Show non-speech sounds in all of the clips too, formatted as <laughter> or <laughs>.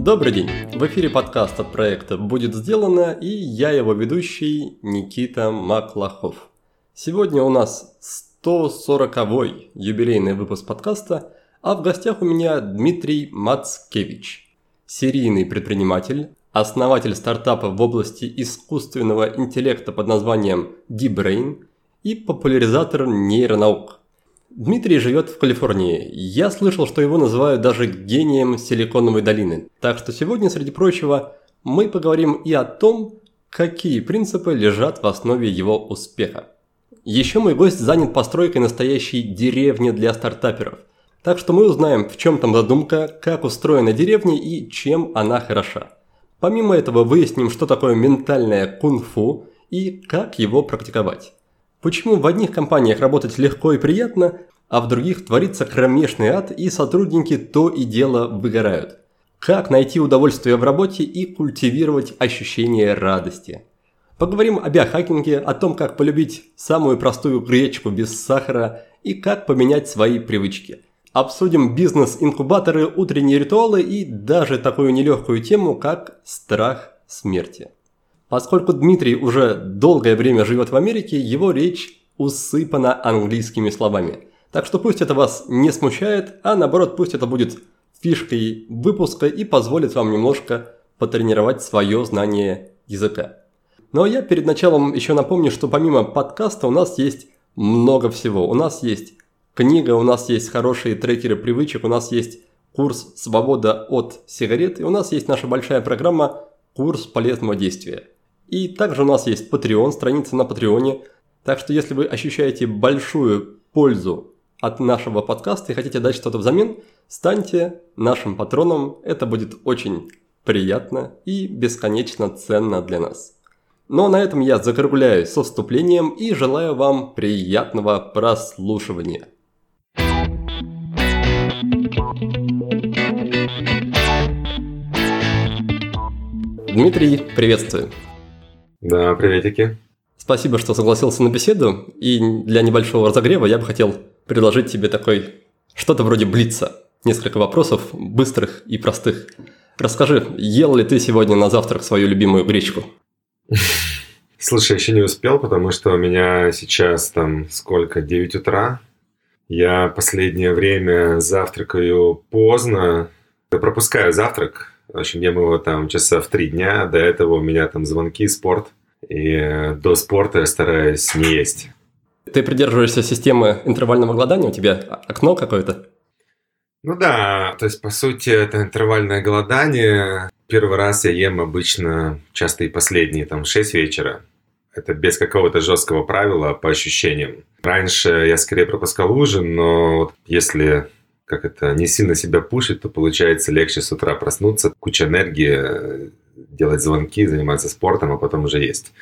Добрый день! В эфире подкаст от проекта «Будет сделано» и я его ведущий Никита Маклахов. Сегодня у нас 140-й юбилейный выпуск подкаста, а в гостях у меня Дмитрий Мацкевич, серийный предприниматель, основатель стартапа в области искусственного интеллекта под названием D-Brain и популяризатор нейронаук. Дмитрий живет в Калифорнии. Я слышал, что его называют даже гением Силиконовой долины. Так что сегодня, среди прочего, мы поговорим и о том, какие принципы лежат в основе его успеха. Еще мой гость занят постройкой настоящей деревни для стартаперов. Так что мы узнаем, в чем там задумка, как устроена деревня и чем она хороша. Помимо этого выясним, что такое ментальное кунг-фу и как его практиковать. Почему в одних компаниях работать легко и приятно, а в других творится кромешный ад и сотрудники то и дело выгорают? Как найти удовольствие в работе и культивировать ощущение радости? Поговорим о биохакинге, о том, как полюбить самую простую гречку без сахара и как поменять свои привычки. Обсудим бизнес-инкубаторы, утренние ритуалы и даже такую нелегкую тему, как страх смерти. Поскольку Дмитрий уже долгое время живет в Америке, его речь усыпана английскими словами. Так что пусть это вас не смущает, а наоборот пусть это будет фишкой выпуска и позволит вам немножко потренировать свое знание языка. Но я перед началом еще напомню, что помимо подкаста у нас есть много всего. У нас есть книга, у нас есть хорошие трекеры привычек, у нас есть курс «Свобода от сигарет» и у нас есть наша большая программа «Курс полезного действия». И также у нас есть Patreon, страница на Патреоне. Так что если вы ощущаете большую пользу от нашего подкаста и хотите дать что-то взамен, станьте нашим патроном. Это будет очень приятно и бесконечно ценно для нас. Но на этом я закругляюсь со вступлением и желаю вам приятного прослушивания. Дмитрий, приветствую. Да, приветики. Спасибо, что согласился на беседу. И для небольшого разогрева я бы хотел предложить тебе такой что-то вроде блица. Несколько вопросов, быстрых и простых. Расскажи, ел ли ты сегодня на завтрак свою любимую гречку? <laughs> Слушай, еще не успел, потому что у меня сейчас там сколько, 9 утра. Я последнее время завтракаю поздно. Я пропускаю завтрак, в общем, ем его там часа в три дня. До этого у меня там звонки, спорт. И э, до спорта я стараюсь не есть. Ты придерживаешься системы интервального голодания? У тебя окно какое-то? Ну да, то есть, по сути, это интервальное голодание. Первый раз я ем обычно, часто и последний, там, в 6 вечера. Это без какого-то жесткого правила, по ощущениям. Раньше я скорее пропускал ужин, но вот если как это, не сильно себя пушить, то получается легче с утра проснуться, куча энергии, делать звонки, заниматься спортом, а потом уже есть.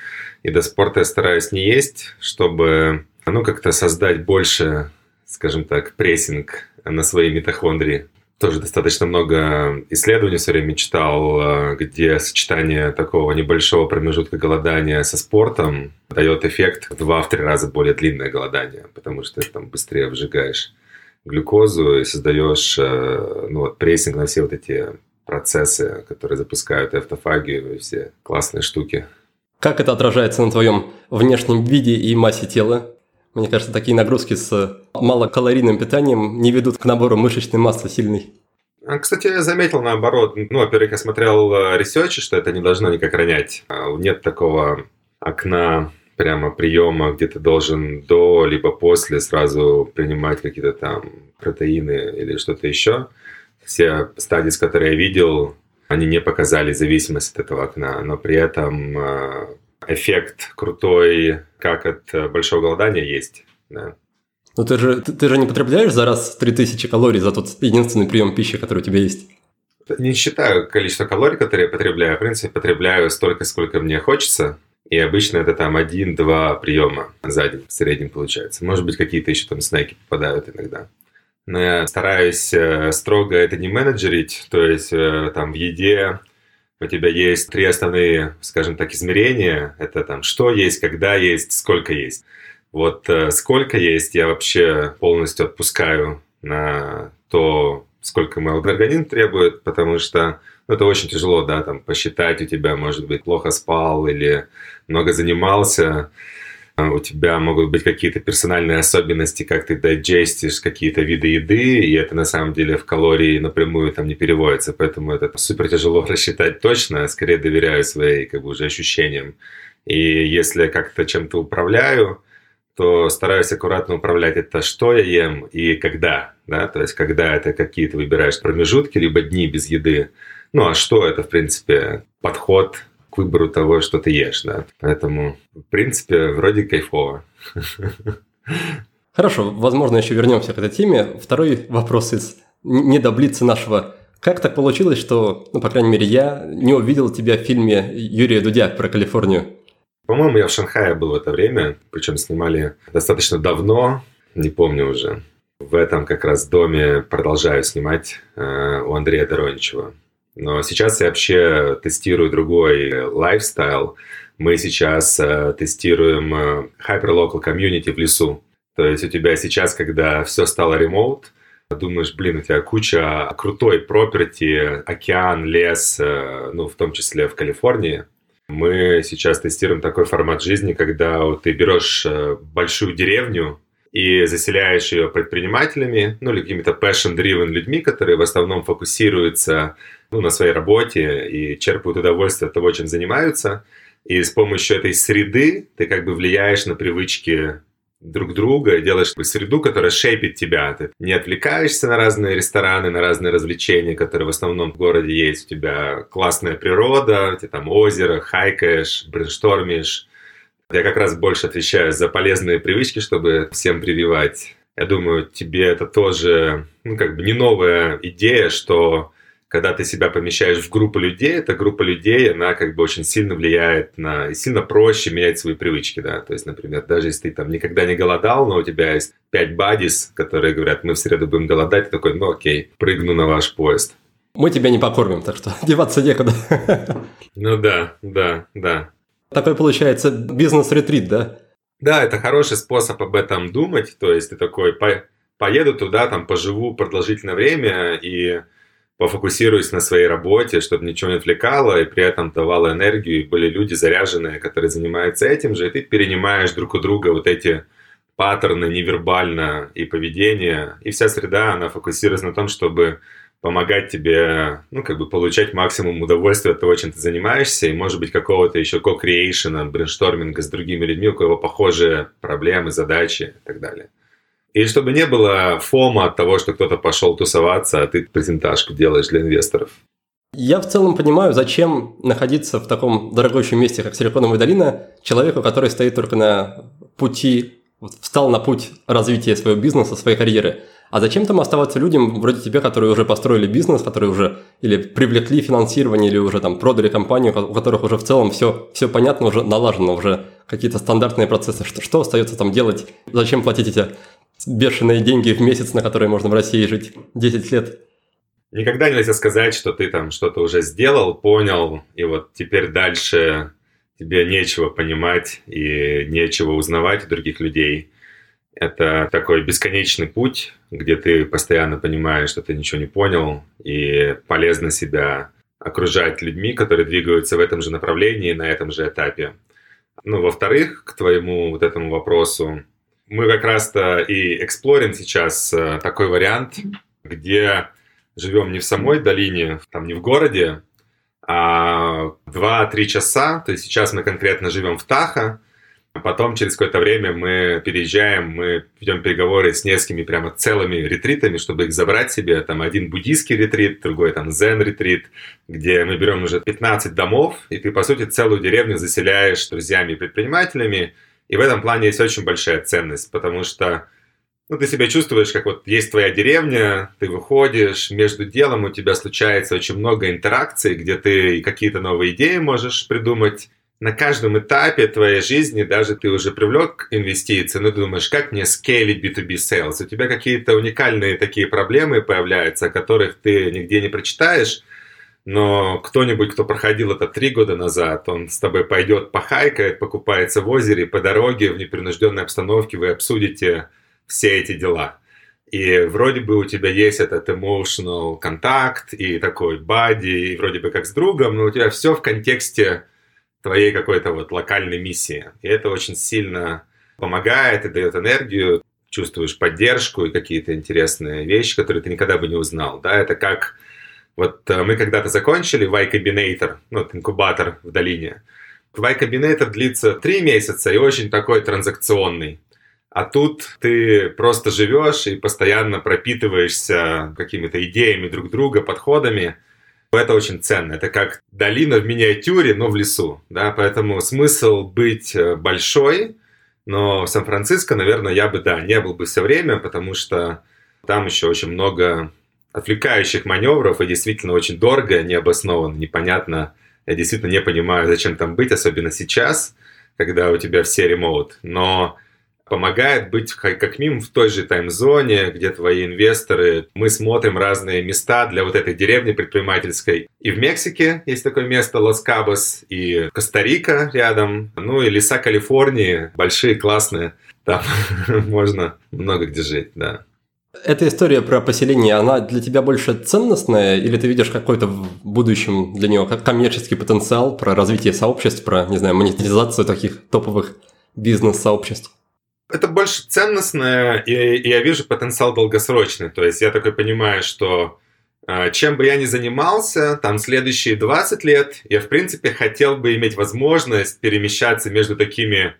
И до спорта я стараюсь не есть, чтобы, ну, как-то создать больше, скажем так, прессинг на свои митохондрии. Тоже достаточно много исследований все время читал, где сочетание такого небольшого промежутка голодания со спортом дает эффект в 2-3 раза более длинное голодание, потому что ты там быстрее вжигаешь глюкозу и создаешь э, ну, вот, прессинг на все вот эти процессы, которые запускают автофагию и все классные штуки. Как это отражается на твоем внешнем виде и массе тела? Мне кажется, такие нагрузки с малокалорийным питанием не ведут к набору мышечной массы сильной. А, кстати, я заметил наоборот. Ну, во-первых, я смотрел э, ресерчи, что это не должно никак ронять. А, нет такого окна прямо приема, где ты должен до либо после сразу принимать какие-то там протеины или что-то еще. Все стадии, с которыми я видел, они не показали зависимость от этого окна, но при этом э, эффект крутой, как от большого голодания, есть. Да. Но ты же, ты, ты же не потребляешь за раз 3000 калорий за тот единственный прием пищи, который у тебя есть? Не считаю количество калорий, которые я потребляю. В принципе, потребляю столько, сколько мне хочется. И обычно это там один-два приема за день в среднем получается. Может быть, какие-то еще там снеки попадают иногда. Но я стараюсь э, строго это не менеджерить, то есть э, там в еде у тебя есть три основные, скажем так, измерения. Это там что есть, когда есть, сколько есть. Вот э, сколько есть, я вообще полностью отпускаю на то, сколько мой организм требует, потому что ну, это очень тяжело, да, там посчитать у тебя, может быть, плохо спал или много занимался. А у тебя могут быть какие-то персональные особенности, как ты дайджестишь какие-то виды еды, и это на самом деле в калории напрямую там не переводится, поэтому это супер тяжело <laughs> рассчитать точно, скорее доверяю своим как бы уже ощущениям. И если как-то чем-то управляю, то стараюсь аккуратно управлять это, что я ем и когда, да, то есть когда это какие-то выбираешь промежутки, либо дни без еды, ну а что это, в принципе, подход к выбору того, что ты ешь, да. Поэтому, в принципе, вроде кайфово. Хорошо, возможно, еще вернемся к этой теме. Второй вопрос из недоблицы нашего. Как так получилось, что, ну, по крайней мере, я не увидел тебя в фильме Юрия Дудя про Калифорнию? По-моему, я в Шанхае был в это время, причем снимали достаточно давно, не помню уже. В этом как раз доме продолжаю снимать э, у Андрея Дороничева. Но сейчас я вообще тестирую другой лайфстайл. Мы сейчас э, тестируем э, hyperlocal community в лесу. То есть у тебя сейчас, когда все стало ремоут, думаешь, блин, у тебя куча крутой проперти, океан, лес, э, ну, в том числе в Калифорнии. Мы сейчас тестируем такой формат жизни, когда вот ты берешь э, большую деревню, и заселяешь ее предпринимателями, ну или какими-то passion-driven людьми, которые в основном фокусируются ну, на своей работе и черпают удовольствие от того, чем занимаются. И с помощью этой среды ты как бы влияешь на привычки друг друга, делаешь среду, которая шейпит тебя. Ты не отвлекаешься на разные рестораны, на разные развлечения, которые в основном в городе есть. У тебя классная природа, тебя там озеро, хайкаешь, брейнштормишь, я как раз больше отвечаю за полезные привычки, чтобы всем прививать. Я думаю, тебе это тоже, ну, как бы не новая идея, что когда ты себя помещаешь в группу людей, эта группа людей, она как бы очень сильно влияет на... И сильно проще менять свои привычки, да. То есть, например, даже если ты там никогда не голодал, но у тебя есть пять бадис, которые говорят, мы в среду будем голодать, ты такой, ну окей, прыгну на ваш поезд. Мы тебя не покормим, так что <laughs> деваться некуда. Ну да, да, да. Такой получается бизнес-ретрит, да? Да, это хороший способ об этом думать. То есть ты такой, по, поеду туда, там поживу продолжительное время и пофокусируюсь на своей работе, чтобы ничего не отвлекало, и при этом давало энергию, и были люди заряженные, которые занимаются этим же, и ты перенимаешь друг у друга вот эти паттерны невербально и поведение, и вся среда, она фокусируется на том, чтобы помогать тебе, ну, как бы получать максимум удовольствия от того, чем ты занимаешься, и, может быть, какого-то еще co-creation а, brainstorming а с другими людьми, у кого похожие проблемы, задачи и так далее. И чтобы не было фома от того, что кто-то пошел тусоваться, а ты презентажку делаешь для инвесторов. Я в целом понимаю, зачем находиться в таком дорогущем месте, как Силиконовая долина, человеку, который стоит только на пути, встал на путь развития своего бизнеса, своей карьеры – а зачем там оставаться людям вроде тебя, которые уже построили бизнес, которые уже или привлекли финансирование, или уже там продали компанию, у которых уже в целом все, все понятно, уже налажено, уже какие-то стандартные процессы. Что, что остается там делать? Зачем платить эти бешеные деньги в месяц, на которые можно в России жить 10 лет? Никогда нельзя сказать, что ты там что-то уже сделал, понял, и вот теперь дальше тебе нечего понимать и нечего узнавать у других людей. Это такой бесконечный путь, где ты постоянно понимаешь, что ты ничего не понял, и полезно себя окружать людьми, которые двигаются в этом же направлении, на этом же этапе. Ну, во-вторых, к твоему вот этому вопросу, мы как раз-то и эксплорим сейчас э, такой вариант, где живем не в самой долине, там не в городе, а 2-3 часа, то есть сейчас мы конкретно живем в Таха, Потом, через какое-то время, мы переезжаем, мы ведем переговоры с несколькими прямо целыми ретритами, чтобы их забрать себе. Там один буддийский ретрит, другой там зен-ретрит, где мы берем уже 15 домов, и ты, по сути, целую деревню заселяешь друзьями и предпринимателями. И в этом плане есть очень большая ценность, потому что ну, ты себя чувствуешь, как вот есть твоя деревня, ты выходишь, между делом у тебя случается очень много интеракций, где ты какие-то новые идеи можешь придумать, на каждом этапе твоей жизни, даже ты уже привлек инвестиции, но ты думаешь, как мне скейлить B2B sales? У тебя какие-то уникальные такие проблемы появляются, о которых ты нигде не прочитаешь, но кто-нибудь, кто проходил это три года назад, он с тобой пойдет похайкает, покупается в озере, по дороге, в непринужденной обстановке вы обсудите все эти дела. И вроде бы у тебя есть этот emotional контакт и такой бади, и вроде бы как с другом, но у тебя все в контексте твоей какой-то вот локальной миссии. И это очень сильно помогает и дает энергию, чувствуешь поддержку и какие-то интересные вещи, которые ты никогда бы не узнал. Да, это как вот э, мы когда-то закончили Y Combinator, ну, инкубатор в долине. Y Combinator длится три месяца и очень такой транзакционный. А тут ты просто живешь и постоянно пропитываешься какими-то идеями друг друга, подходами. Это очень ценно. Это как долина в миниатюре, но в лесу. Да? Поэтому смысл быть э, большой, но в Сан-Франциско, наверное, я бы, да, не был бы все время, потому что там еще очень много отвлекающих маневров и действительно очень дорого, необоснованно, непонятно. Я действительно не понимаю, зачем там быть, особенно сейчас, когда у тебя все ремоут. Но помогает быть как минимум в той же таймзоне, где твои инвесторы. Мы смотрим разные места для вот этой деревни предпринимательской. И в Мексике есть такое место Лос-Кабос, и Коста-Рика рядом, ну и леса Калифорнии, большие, классные. Там <laughs> можно много где жить, да. Эта история про поселение, она для тебя больше ценностная, или ты видишь какой-то в будущем для нее как коммерческий потенциал про развитие сообществ, про, не знаю, монетизацию таких топовых бизнес-сообществ? Это больше ценностное, и, и я вижу потенциал долгосрочный. То есть я такой понимаю, что э, чем бы я ни занимался, там следующие 20 лет, я, в принципе, хотел бы иметь возможность перемещаться между такими...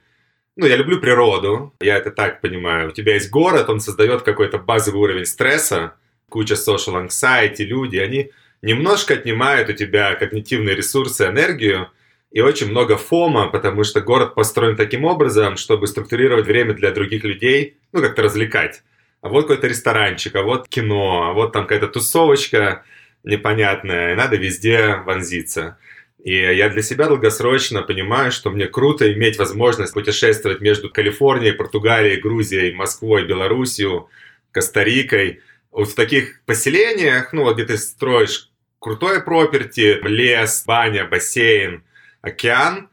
Ну, я люблю природу, я это так понимаю. У тебя есть город, он создает какой-то базовый уровень стресса, куча social anxiety, люди, они немножко отнимают у тебя когнитивные ресурсы, энергию, и очень много фома, потому что город построен таким образом, чтобы структурировать время для других людей, ну, как-то развлекать. А вот какой-то ресторанчик, а вот кино, а вот там какая-то тусовочка непонятная, и надо везде вонзиться. И я для себя долгосрочно понимаю, что мне круто иметь возможность путешествовать между Калифорнией, Португалией, Грузией, Москвой, Белоруссией, Коста-Рикой. Вот в таких поселениях, ну вот где ты строишь крутое проперти, лес, баня, бассейн, океан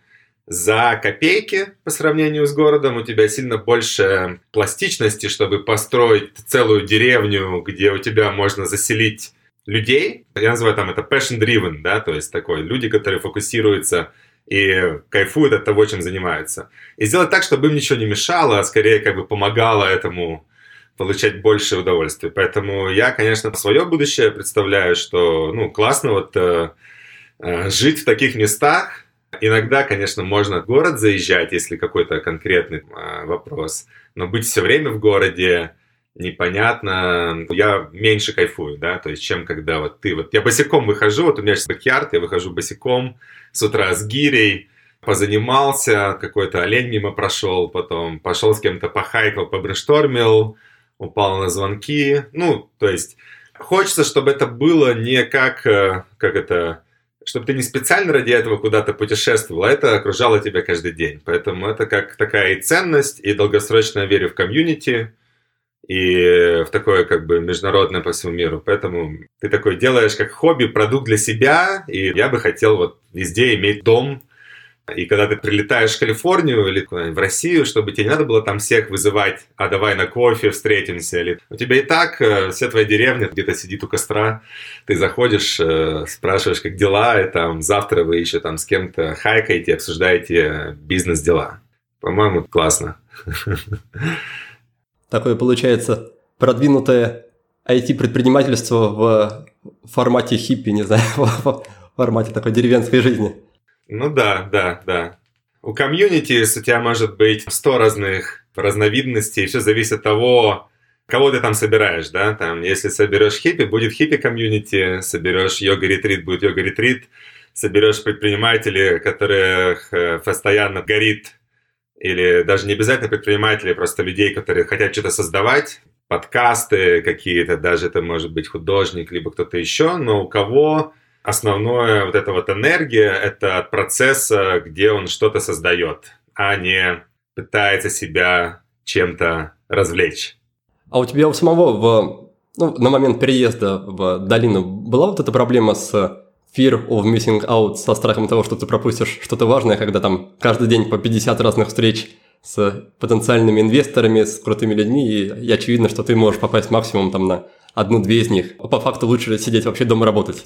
за копейки по сравнению с городом. У тебя сильно больше пластичности, чтобы построить целую деревню, где у тебя можно заселить людей. Я называю там это passion driven, да, то есть такой люди, которые фокусируются и кайфуют от того, чем занимаются. И сделать так, чтобы им ничего не мешало, а скорее как бы помогало этому получать больше удовольствия. Поэтому я, конечно, свое будущее представляю, что ну, классно вот э, э, жить в таких местах, Иногда, конечно, можно в город заезжать, если какой-то конкретный э, вопрос, но быть все время в городе непонятно. Я меньше кайфую, да, то есть, чем когда вот ты, вот я босиком выхожу, вот у меня сейчас backyard, я выхожу босиком с утра с гирей, позанимался, какой-то олень мимо прошел, потом пошел с кем-то по hike ал, по brainstorm ил, упал на звонки, ну, то есть, хочется, чтобы это было не как, э, как это, чтобы ты не специально ради этого куда-то путешествовал, а это окружало тебя каждый день. Поэтому это как такая и ценность, и долгосрочная верю в комьюнити, и в такое как бы международное по всему миру. Поэтому ты такой делаешь как хобби, продукт для себя, и я бы хотел вот везде иметь дом, и когда ты прилетаешь в Калифорнию или в Россию, чтобы тебе не надо было там всех вызывать, а давай на кофе встретимся. Или... У тебя и так э, вся твоя деревня где-то сидит у костра. Ты заходишь, э, спрашиваешь, как дела, и там завтра вы еще там с кем-то хайкаете, обсуждаете бизнес-дела. По-моему, классно. Такое получается продвинутое IT-предпринимательство в формате хиппи, не знаю, <laughs> в формате такой деревенской жизни. Ну да, да, да. У комьюнити у тебя может быть 100 разных разновидностей, все зависит от того, кого ты там собираешь, да, там, если соберешь хиппи, будет хиппи комьюнити, соберешь йога-ретрит, будет йога-ретрит, соберешь предпринимателей, которых э, постоянно горит, или даже не обязательно предприниматели, просто людей, которые хотят что-то создавать, подкасты какие-то, даже это может быть художник, либо кто-то еще, но у кого основное вот эта вот энергия – это от процесса, где он что-то создает, а не пытается себя чем-то развлечь. А у тебя у самого в, ну, на момент переезда в долину была вот эта проблема с fear of missing out со страхом того, что ты пропустишь что-то важное, когда там каждый день по 50 разных встреч с потенциальными инвесторами, с крутыми людьми, и, и очевидно, что ты можешь попасть максимум там на одну-две из них. По факту лучше сидеть вообще дома работать.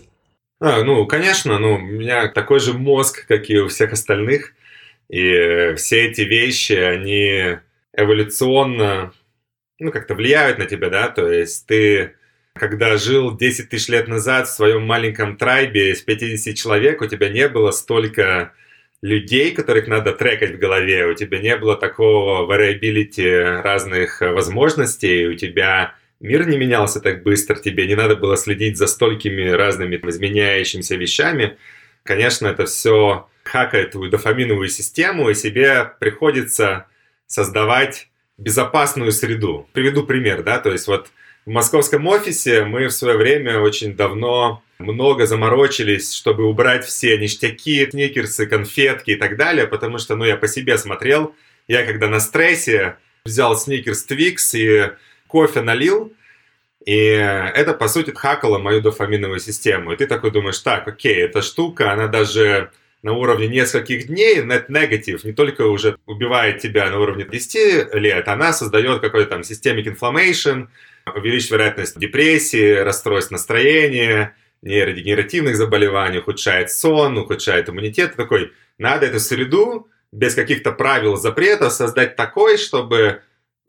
А, ну, конечно, ну, у меня такой же мозг, как и у всех остальных, и все эти вещи, они эволюционно, ну, как-то влияют на тебя, да, то есть ты когда жил 10 тысяч лет назад в своем маленьком трайбе из 50 человек, у тебя не было столько людей, которых надо трекать в голове, у тебя не было такого variability разных возможностей, у тебя мир не менялся так быстро, тебе не надо было следить за столькими разными изменяющимися вещами. Конечно, это все хакает твою дофаминовую систему, и себе приходится создавать безопасную среду. Приведу пример, да, то есть вот в московском офисе мы в свое время очень давно много заморочились, чтобы убрать все ништяки, сникерсы, конфетки и так далее, потому что, ну, я по себе смотрел, я когда на стрессе взял сникерс Твикс и кофе налил, и это, по сути, хакало мою дофаминовую систему. И ты такой думаешь, так, окей, эта штука, она даже на уровне нескольких дней, net negative, не только уже убивает тебя на уровне 10 лет, она создает какой-то там systemic inflammation, увеличить вероятность депрессии, расстройств настроения, нейродегенеративных заболеваний, ухудшает сон, ухудшает иммунитет. Такой, надо эту среду без каких-то правил, запретов создать такой, чтобы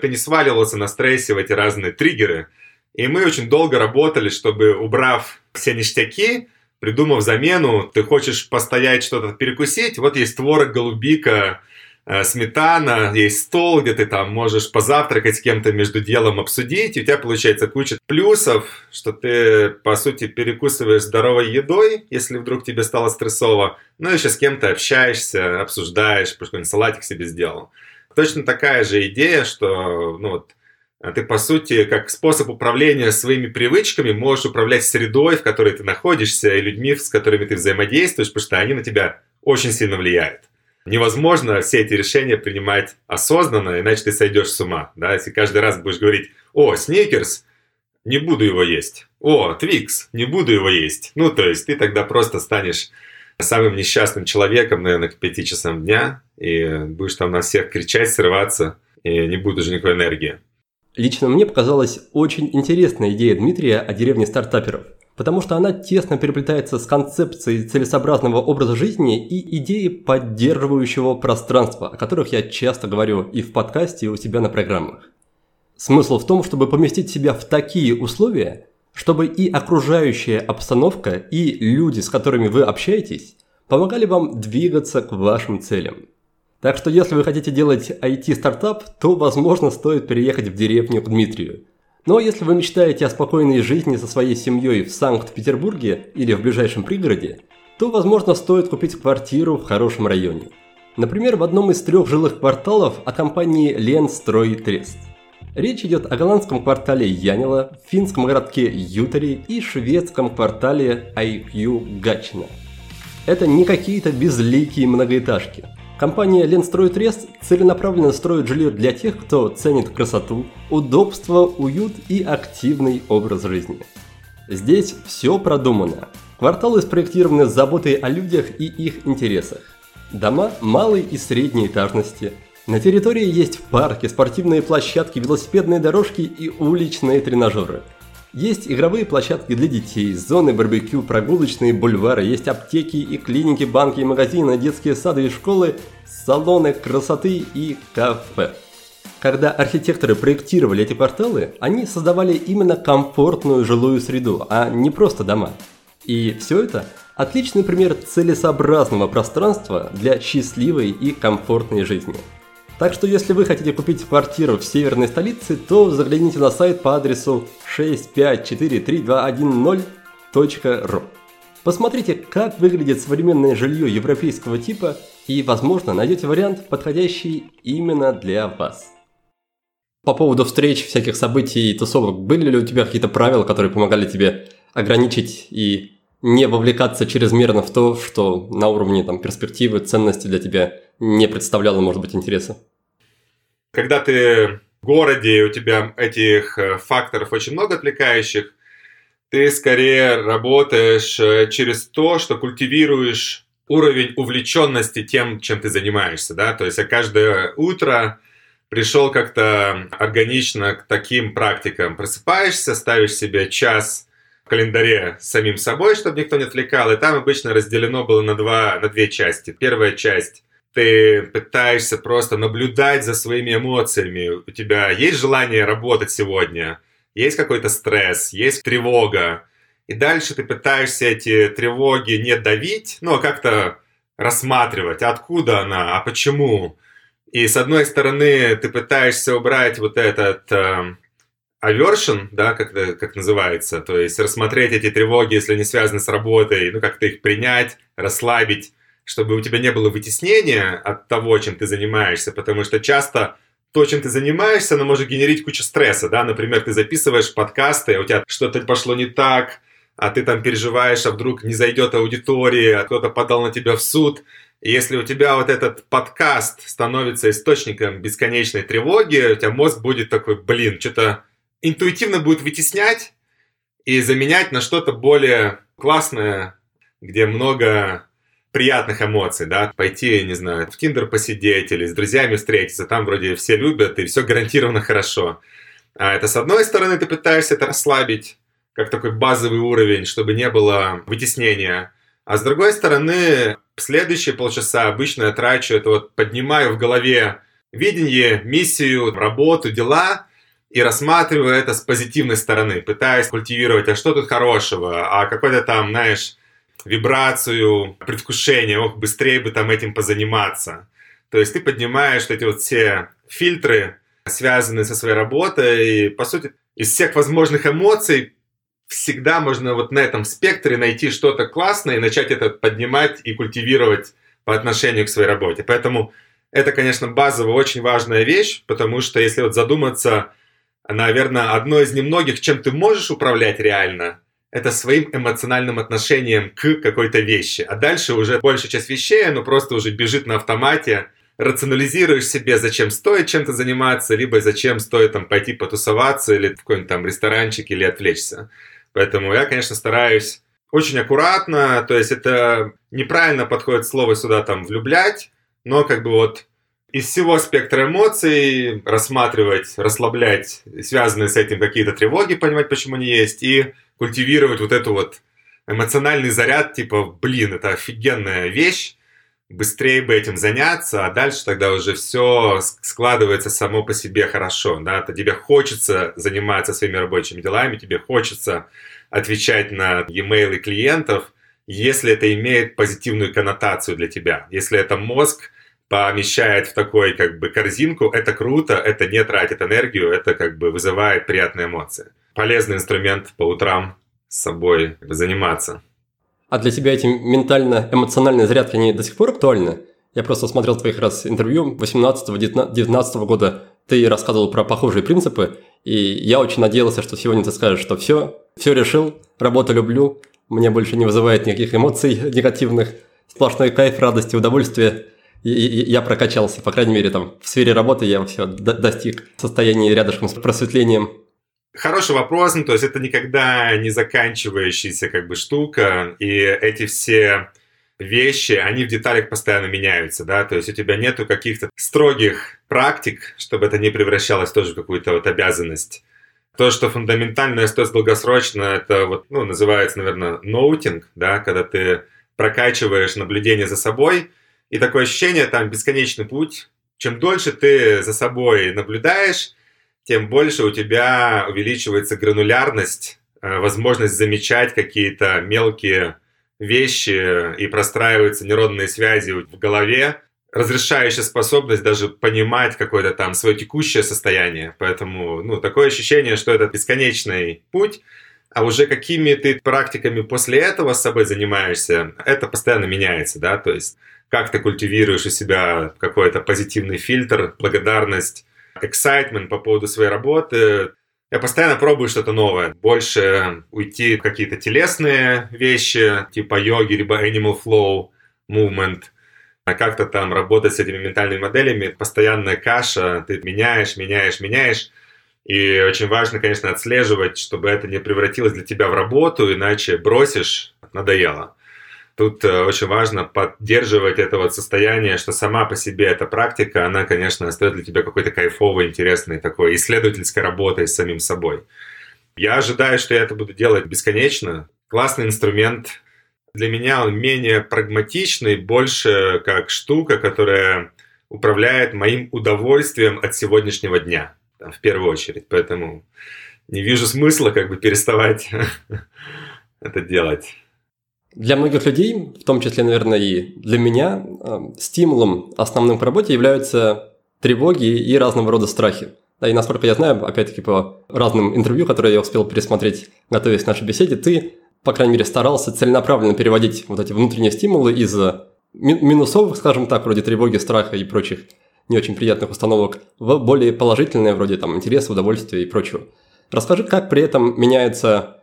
не сваливался на стрессе в эти разные триггеры. И мы очень долго работали, чтобы, убрав все ништяки, придумав замену, ты хочешь постоять что-то перекусить, вот есть творог, голубика, Э, сметана, есть стол, где ты там можешь позавтракать с кем-то между делом обсудить, и у тебя получается куча плюсов, что ты, по сути, перекусываешь здоровой едой, если вдруг тебе стало стрессово, ну, еще с кем-то общаешься, обсуждаешь, какой-нибудь салатик себе сделал. Точно такая же идея, что, ну, вот, ты, по сути, как способ управления своими привычками можешь управлять средой, в которой ты находишься, и людьми, с которыми ты взаимодействуешь, потому что они на тебя очень сильно влияют невозможно все эти решения принимать осознанно, иначе ты сойдешь с ума. Да? Если каждый раз будешь говорить, о, сникерс, не буду его есть. О, Твикс, не буду его есть. Ну, то есть ты тогда просто станешь самым несчастным человеком, наверное, к пяти часам дня, и будешь там на всех кричать, срываться, и не будет уже никакой энергии. Лично мне показалась очень интересная идея Дмитрия о деревне стартаперов – потому что она тесно переплетается с концепцией целесообразного образа жизни и идеей поддерживающего пространства, о которых я часто говорю и в подкасте, и у себя на программах. Смысл в том, чтобы поместить себя в такие условия, чтобы и окружающая обстановка, и люди, с которыми вы общаетесь, помогали вам двигаться к вашим целям. Так что если вы хотите делать IT-стартап, то, возможно, стоит переехать в деревню к Дмитрию – но если вы мечтаете о спокойной жизни со своей семьей в Санкт-Петербурге или в ближайшем пригороде, то, возможно, стоит купить квартиру в хорошем районе. Например, в одном из трех жилых кварталов от компании Ленстрой Трест. Речь идет о голландском квартале Янила, финском городке Ютари и шведском квартале IQ Гачина. Это не какие-то безликие многоэтажки – Компания Ленстрой Трест целенаправленно строит жилье для тех, кто ценит красоту, удобство, уют и активный образ жизни. Здесь все продумано. Кварталы спроектированы с заботой о людях и их интересах. Дома малой и средней этажности. На территории есть парки, спортивные площадки, велосипедные дорожки и уличные тренажеры – есть игровые площадки для детей, зоны барбекю, прогулочные бульвары, есть аптеки и клиники, банки и магазины, детские сады и школы, салоны красоты и кафе. Когда архитекторы проектировали эти кварталы, они создавали именно комфортную жилую среду, а не просто дома. И все это отличный пример целесообразного пространства для счастливой и комфортной жизни. Так что если вы хотите купить квартиру в северной столице, то загляните на сайт по адресу 6543210.ru. Посмотрите, как выглядит современное жилье европейского типа и, возможно, найдете вариант, подходящий именно для вас. По поводу встреч, всяких событий и тусовок, были ли у тебя какие-то правила, которые помогали тебе ограничить и не вовлекаться чрезмерно в то, что на уровне там, перспективы, ценности для тебя не представляло, может быть, интереса? когда ты в городе, у тебя этих э, факторов очень много отвлекающих, ты скорее работаешь э, через то, что культивируешь уровень увлеченности тем, чем ты занимаешься, да, то есть я каждое утро пришел как-то органично к таким практикам. Просыпаешься, ставишь себе час календаре с самим собой, чтобы никто не отвлекал, и там обычно разделено было на, два, на две части. Первая часть ты пытаешься просто наблюдать за своими эмоциями. У тебя есть желание работать сегодня, есть какой-то стресс, есть тревога. И дальше ты пытаешься эти тревоги не давить, но как-то рассматривать, откуда она, а почему. И с одной стороны, ты пытаешься убрать вот этот э, aversion, да, как, как называется, то есть рассмотреть эти тревоги, если они связаны с работой, ну, как-то их принять, расслабить, чтобы у тебя не было вытеснения от того, чем ты занимаешься, потому что часто то, чем ты занимаешься, оно может генерить кучу стресса, да, например, ты записываешь подкасты, а у тебя что-то пошло не так, а ты там переживаешь, а вдруг не зайдет аудитория, а кто-то подал на тебя в суд, если у тебя вот этот подкаст становится источником бесконечной тревоги, у тебя мозг будет такой, блин, что-то интуитивно будет вытеснять и заменять на что-то более классное, где много приятных эмоций, да, пойти, не знаю, в Тиндер посидеть или с друзьями встретиться, там вроде все любят и все гарантированно хорошо. А это с одной стороны ты пытаешься это расслабить, как такой базовый уровень, чтобы не было вытеснения. А с другой стороны, следующие полчаса обычно я трачу, это вот поднимаю в голове видение, миссию, работу, дела и рассматриваю это с позитивной стороны, пытаясь культивировать, а что тут хорошего, а какой-то там, знаешь, вибрацию, предвкушение, ох, быстрее бы там этим позаниматься. То есть ты поднимаешь эти вот все фильтры, связанные со своей работой, и, по сути, из всех возможных эмоций всегда можно вот на этом спектре найти что-то классное и начать это поднимать и культивировать по отношению к своей работе. Поэтому это, конечно, базовая, очень важная вещь, потому что если вот задуматься, наверное, одно из немногих, чем ты можешь управлять реально, это своим эмоциональным отношением к какой-то вещи. А дальше уже большая часть вещей, оно просто уже бежит на автомате, рационализируешь себе, зачем стоит чем-то заниматься, либо зачем стоит там пойти потусоваться или в какой-нибудь там ресторанчик или отвлечься. Поэтому я, конечно, стараюсь очень аккуратно, то есть это неправильно подходит слово сюда там влюблять, но как бы вот из всего спектра эмоций рассматривать, расслаблять связанные с этим какие-то тревоги, понимать, почему они есть, и культивировать вот эту вот эмоциональный заряд, типа, блин, это офигенная вещь, быстрее бы этим заняться, а дальше тогда уже все складывается само по себе хорошо, да, то тебе хочется заниматься своими рабочими делами, тебе хочется отвечать на e-mail клиентов, если это имеет позитивную коннотацию для тебя, если это мозг помещает в такой как бы корзинку, это круто, это не тратит энергию, это как бы вызывает приятные эмоции. Полезный инструмент по утрам с собой заниматься. А для тебя эти ментально-эмоциональные зарядки, они до сих пор актуальны? Я просто смотрел твоих раз интервью 18-19 года. Ты рассказывал про похожие принципы, и я очень надеялся, что сегодня ты скажешь, что все, все решил, работу люблю, мне больше не вызывает никаких эмоций <laughs> негативных, сплошной кайф, радость и удовольствие. Я прокачался, по крайней мере, там в сфере работы я все достиг состояния рядышком с просветлением. Хороший вопрос, ну, то есть это никогда не заканчивающаяся как бы штука, и эти все вещи, они в деталях постоянно меняются, да, то есть у тебя нету каких-то строгих практик, чтобы это не превращалось тоже в какую-то вот обязанность. То, что фундаментально стоит долгосрочно, это вот, ну, называется, наверное, ноутинг, да, когда ты прокачиваешь наблюдение за собой, и такое ощущение, там, бесконечный путь. Чем дольше ты за собой наблюдаешь, тем больше у тебя увеличивается гранулярность, э, возможность замечать какие-то мелкие вещи и простраиваются нейронные связи в голове, разрешающая способность даже понимать какое-то там свое текущее состояние. Поэтому, ну, такое ощущение, что это бесконечный путь, а уже какими ты практиками после этого с собой занимаешься, это постоянно меняется, да, то есть как ты культивируешь у себя какой-то позитивный фильтр, благодарность, excitement по поводу своей работы. Я постоянно пробую что-то новое. Больше уйти в какие-то телесные вещи, типа йоги, либо animal flow movement. А как-то там работать с этими ментальными моделями. Постоянная каша, ты меняешь, меняешь, меняешь. И очень важно, конечно, отслеживать, чтобы это не превратилось для тебя в работу, иначе бросишь, надоело. Тут э, очень важно поддерживать это вот состояние, что сама по себе эта практика, она, конечно, остается для тебя какой-то кайфовой, интересной такой исследовательской работой с самим собой. Я ожидаю, что я это буду делать бесконечно. Классный инструмент. Для меня он менее прагматичный, больше как штука, которая управляет моим удовольствием от сегодняшнего дня, в первую очередь. Поэтому не вижу смысла как бы переставать <laughs> это делать. Для многих людей, в том числе, наверное, и для меня, э, стимулом основным к работе являются тревоги и разного рода страхи. Да, и насколько я знаю, опять-таки по разным интервью, которые я успел пересмотреть, готовясь к нашей беседе, ты, по крайней мере, старался целенаправленно переводить вот эти внутренние стимулы из минусовых, скажем так, вроде тревоги, страха и прочих не очень приятных установок, в более положительные, вроде там интереса, удовольствия и прочего. Расскажи, как при этом меняется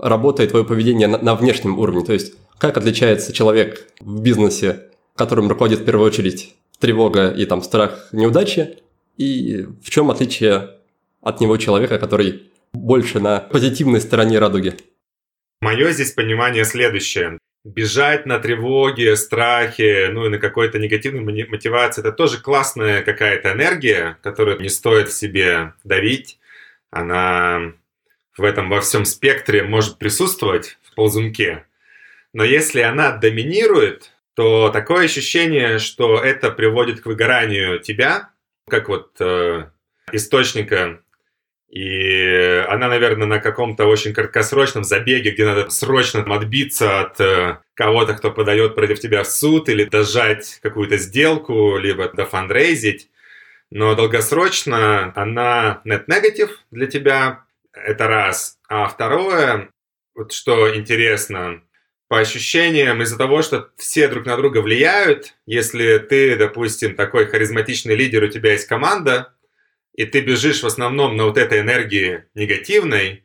работает твое поведение на, на внешнем уровне? То есть, как отличается человек в бизнесе, которым руководит в первую очередь тревога и там страх неудачи, и в чем отличие от него человека, который больше на позитивной стороне радуги? Мое здесь понимание следующее. Бежать на тревоге, страхе, ну и на какой-то негативной мотивации, это тоже классная какая-то энергия, которую не стоит в себе давить. Она в этом во всем спектре может присутствовать в ползунке. Но если она доминирует, то такое ощущение, что это приводит к выгоранию тебя, как вот э, источника, и она, наверное, на каком-то очень краткосрочном забеге, где надо срочно отбиться от э, кого-то, кто подает против тебя в суд, или дожать какую-то сделку, либо дофандрейзить. Но долгосрочно она net-негатив для тебя, это раз. А второе, вот что интересно, по ощущениям, из-за того, что все друг на друга влияют, если ты, допустим, такой харизматичный лидер, у тебя есть команда, и ты бежишь в основном на вот этой энергии негативной,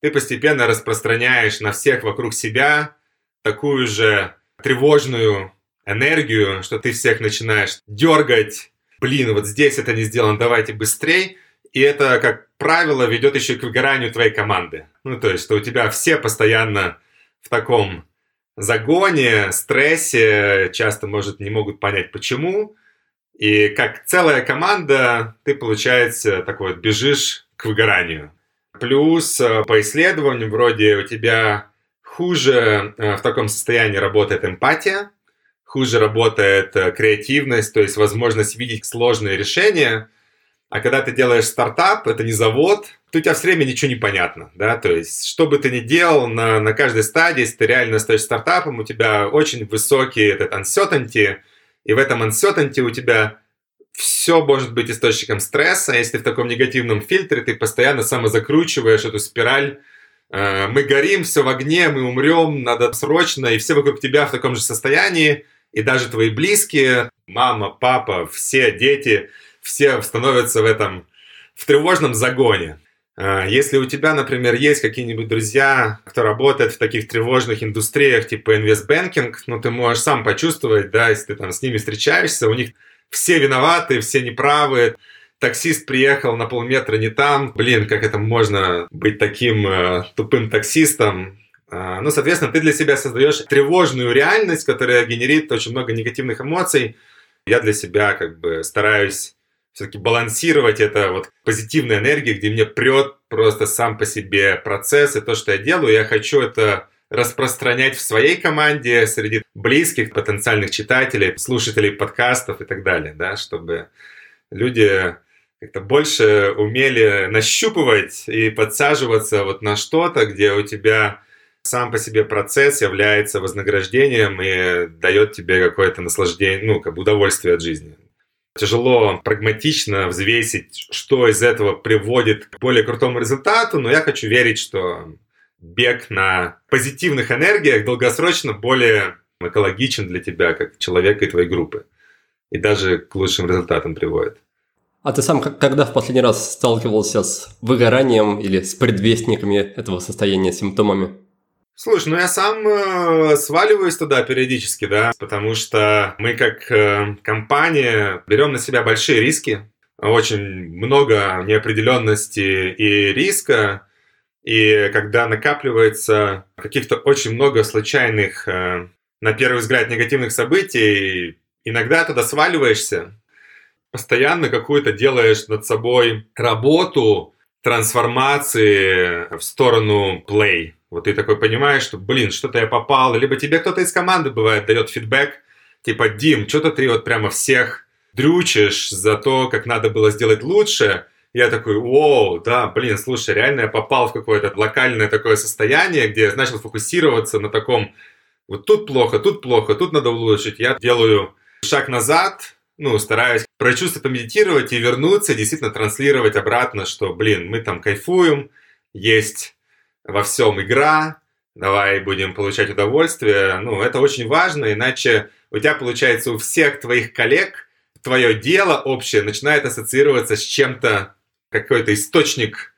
ты постепенно распространяешь на всех вокруг себя такую же тревожную энергию, что ты всех начинаешь дергать, блин, вот здесь это не сделано, давайте быстрей. И это, как правило, ведет еще к выгоранию твоей команды. Ну, то есть, что у тебя все постоянно в таком загоне, стрессе, часто, может, не могут понять, почему. И как целая команда, ты, получается, такой вот бежишь к выгоранию. Плюс э, по исследованиям вроде у тебя хуже э, в таком состоянии работает эмпатия, хуже работает э, креативность, то есть возможность видеть сложные решения – а когда ты делаешь стартап, это не завод, то у тебя все время ничего не понятно, да, то есть, что бы ты ни делал на, на каждой стадии, если ты реально стоишь стартапом, у тебя очень высокий этот uncertainty, и в этом uncertainty у тебя все может быть источником стресса, если в таком негативном фильтре ты постоянно самозакручиваешь эту спираль, э, мы горим, все в огне, мы умрем, надо срочно, и все вокруг тебя в таком же состоянии, и даже твои близкие, мама, папа, все дети – все становятся в этом, в тревожном загоне. А, если у тебя, например, есть какие-нибудь друзья, кто работает в таких тревожных индустриях типа инвестбанкинг, ну ты можешь сам почувствовать, да, если ты там с ними встречаешься, у них все виноваты, все неправы, таксист приехал на полметра не там, блин, как это можно быть таким э, тупым таксистом, э, ну, соответственно, ты для себя создаешь тревожную реальность, которая генерит очень много негативных эмоций. Я для себя как бы стараюсь все-таки балансировать это вот позитивной энергией, где мне прет просто сам по себе процесс и то, что я делаю. Я хочу это распространять в своей команде, среди близких потенциальных читателей, слушателей подкастов и так далее, да, чтобы люди как-то больше умели нащупывать и подсаживаться вот на что-то, где у тебя сам по себе процесс является вознаграждением и дает тебе какое-то наслаждение, ну, как бы удовольствие от жизни. Тяжело прагматично взвесить, что из этого приводит к более крутому результату, но я хочу верить, что бег на позитивных энергиях долгосрочно более экологичен для тебя, как человека и твоей группы. И даже к лучшим результатам приводит. А ты сам когда в последний раз сталкивался с выгоранием или с предвестниками этого состояния, симптомами? Слушай, ну я сам э, сваливаюсь туда периодически, да, потому что мы как э, компания берем на себя большие риски. очень много неопределенности и риска, и когда накапливается каких-то очень много случайных, э, на первый взгляд, негативных событий, иногда туда сваливаешься, постоянно какую-то делаешь над собой работу трансформации в сторону play. Вот ты такой понимаешь, что, блин, что-то я попал, либо тебе кто-то из команды бывает дает фидбэк, типа, Дим, что-то ты вот прямо всех дрючишь за то, как надо было сделать лучше, я такой, вау, да, блин, слушай, реально я попал в какое-то локальное такое состояние, где я начал фокусироваться на таком, вот тут плохо, тут плохо, тут надо улучшить. Я делаю шаг назад, ну, стараюсь прочувствовать, помедитировать и вернуться, действительно транслировать обратно, что, блин, мы там кайфуем, есть во всем игра, давай будем получать удовольствие. Ну, это очень важно, иначе у тебя получается у всех твоих коллег твое дело общее начинает ассоциироваться с чем-то какой-то источник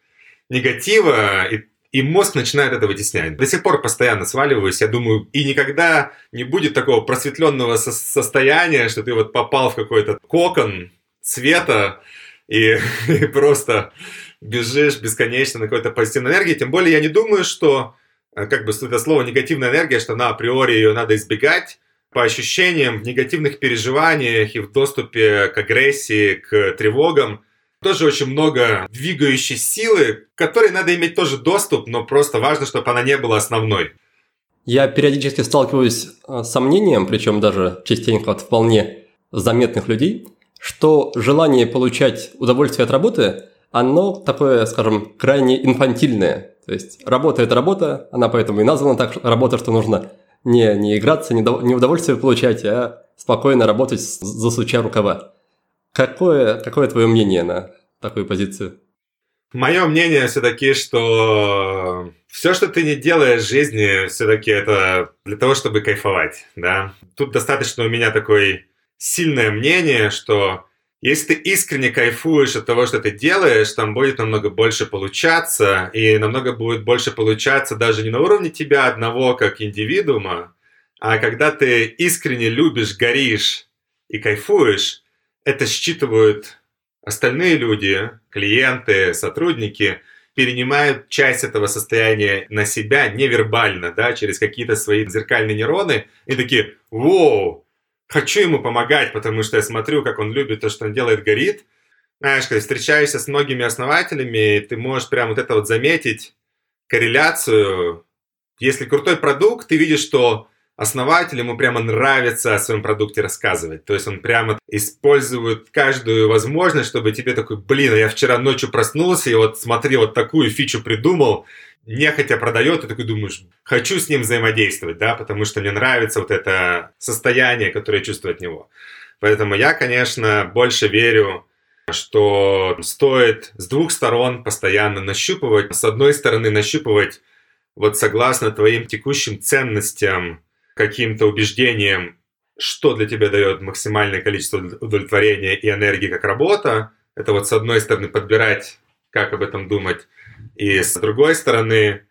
негатива, и, и мозг начинает это вытеснять. До сих пор постоянно сваливаюсь, я думаю, и никогда не будет такого просветленного со- состояния, что ты вот попал в какой-то кокон света и, <laughs> и просто бежишь бесконечно на какой-то позитивной энергии. Тем более я не думаю, что э, как бы это слово негативная энергия, что на априори ее надо избегать. По ощущениям, в негативных переживаниях и в доступе к агрессии, к тревогам тоже очень много двигающей силы, которой надо иметь тоже доступ, но просто важно, чтобы она не была основной. Я периодически сталкиваюсь э, с сомнением, причем даже частенько от вполне заметных людей, что желание получать удовольствие от работы, оно такое, скажем, крайне инфантильное. То есть работа – это работа, она поэтому и названа так работа, что нужно не, не играться, не, не удовольствие получать, а спокойно работать, засуча рукава. Какое, какое твое мнение на такую позицию? Мое мнение все-таки, что все, что ты не делаешь в жизни, все-таки это для того, чтобы кайфовать, да. Тут достаточно у меня такое сильное мнение, что если ты искренне кайфуешь от того, что ты делаешь, там будет намного больше получаться, и намного будет больше получаться даже не на уровне тебя одного как индивидуума, а когда ты искренне любишь, горишь и кайфуешь, это считывают остальные люди, клиенты, сотрудники, перенимают часть этого состояния на себя невербально, да, через какие-то свои зеркальные нейроны, и такие, вау, хочу ему помогать, потому что я смотрю, как он любит то, что он делает, горит. Знаешь, когда встречаешься с многими основателями, ты можешь прям вот это вот заметить, корреляцию. Если крутой продукт, ты видишь, что основатель, ему прямо нравится о своем продукте рассказывать. То есть он прямо использует каждую возможность, чтобы тебе такой, блин, а я вчера ночью проснулся и вот смотри, вот такую фичу придумал, нехотя продает, и такой думаешь, хочу с ним взаимодействовать, да, потому что мне нравится вот это состояние, которое я чувствую от него. Поэтому я, конечно, больше верю, что стоит с двух сторон постоянно нащупывать. С одной стороны, нащупывать вот согласно твоим текущим ценностям, каким-то убеждением, что для тебя дает максимальное количество удовлетворения и энергии как работа. Это вот с одной стороны подбирать, как об этом думать, и с другой стороны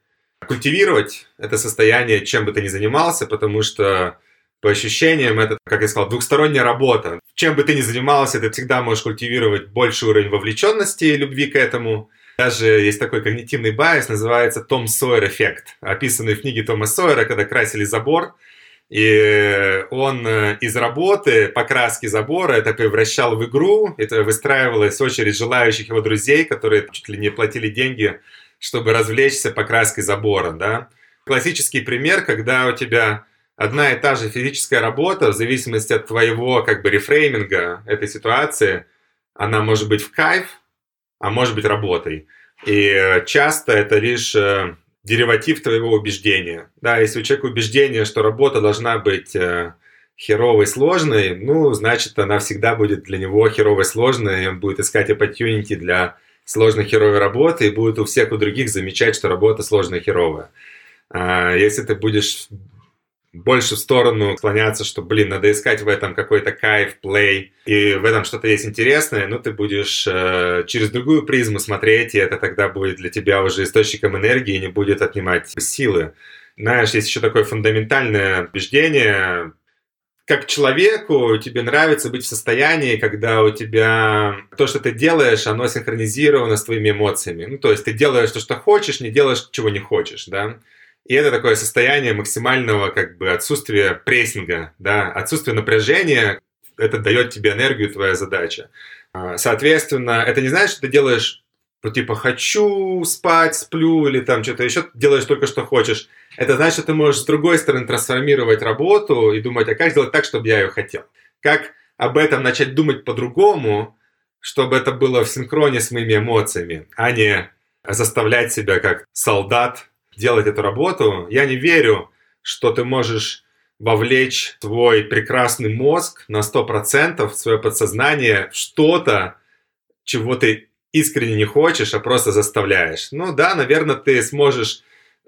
культивировать это состояние, чем бы ты ни занимался, потому что по ощущениям это, как я сказал, двухсторонняя работа. Чем бы ты ни занимался, ты всегда можешь культивировать больший уровень вовлеченности и любви к этому. Даже есть такой когнитивный bias, называется Том Сойер эффект, описанный в книге Тома Сойера, когда красили забор, и он э, из работы покраски забора это превращал в игру. Это выстраивалась очередь желающих его друзей, которые чуть ли не платили деньги, чтобы развлечься покраской забора. Да? Классический пример, когда у тебя одна и та же физическая работа, в зависимости от твоего как бы рефрейминга этой ситуации, она может быть в кайф, а может быть работой. И э, часто это лишь э, дериватив твоего убеждения. Да, если у человека убеждение, что работа должна быть э, херовой, сложной, ну, значит, она всегда будет для него херовой, сложной, и он будет искать opportunity для сложной херовой работы, и будет у всех у других замечать, что работа сложная херовая. А если ты будешь больше в сторону склоняться, что, блин, надо искать в этом какой-то кайф, плей, и в этом что-то есть интересное, ну, ты будешь э, через другую призму смотреть, и это тогда будет для тебя уже источником энергии и не будет отнимать силы. Знаешь, есть еще такое фундаментальное убеждение, как человеку тебе нравится быть в состоянии, когда у тебя то, что ты делаешь, оно синхронизировано с твоими эмоциями. Ну, то есть ты делаешь то, что хочешь, не делаешь, чего не хочешь, да. И это такое состояние максимального как бы отсутствия прессинга, да, отсутствие напряжения, это дает тебе энергию, твоя задача. А, соответственно, это не значит, что ты делаешь, ну, типа, хочу спать, сплю, или там что-то еще, делаешь только, что хочешь. Это значит, что ты можешь с другой стороны трансформировать работу и думать, а как сделать так, чтобы я ее хотел? Как об этом начать думать по-другому, чтобы это было в синхроне с моими эмоциями, а не заставлять себя как солдат делать эту работу, я не верю, что ты можешь вовлечь твой прекрасный мозг на 100% в свое подсознание что-то, чего ты искренне не хочешь, а просто заставляешь. Ну да, наверное, ты сможешь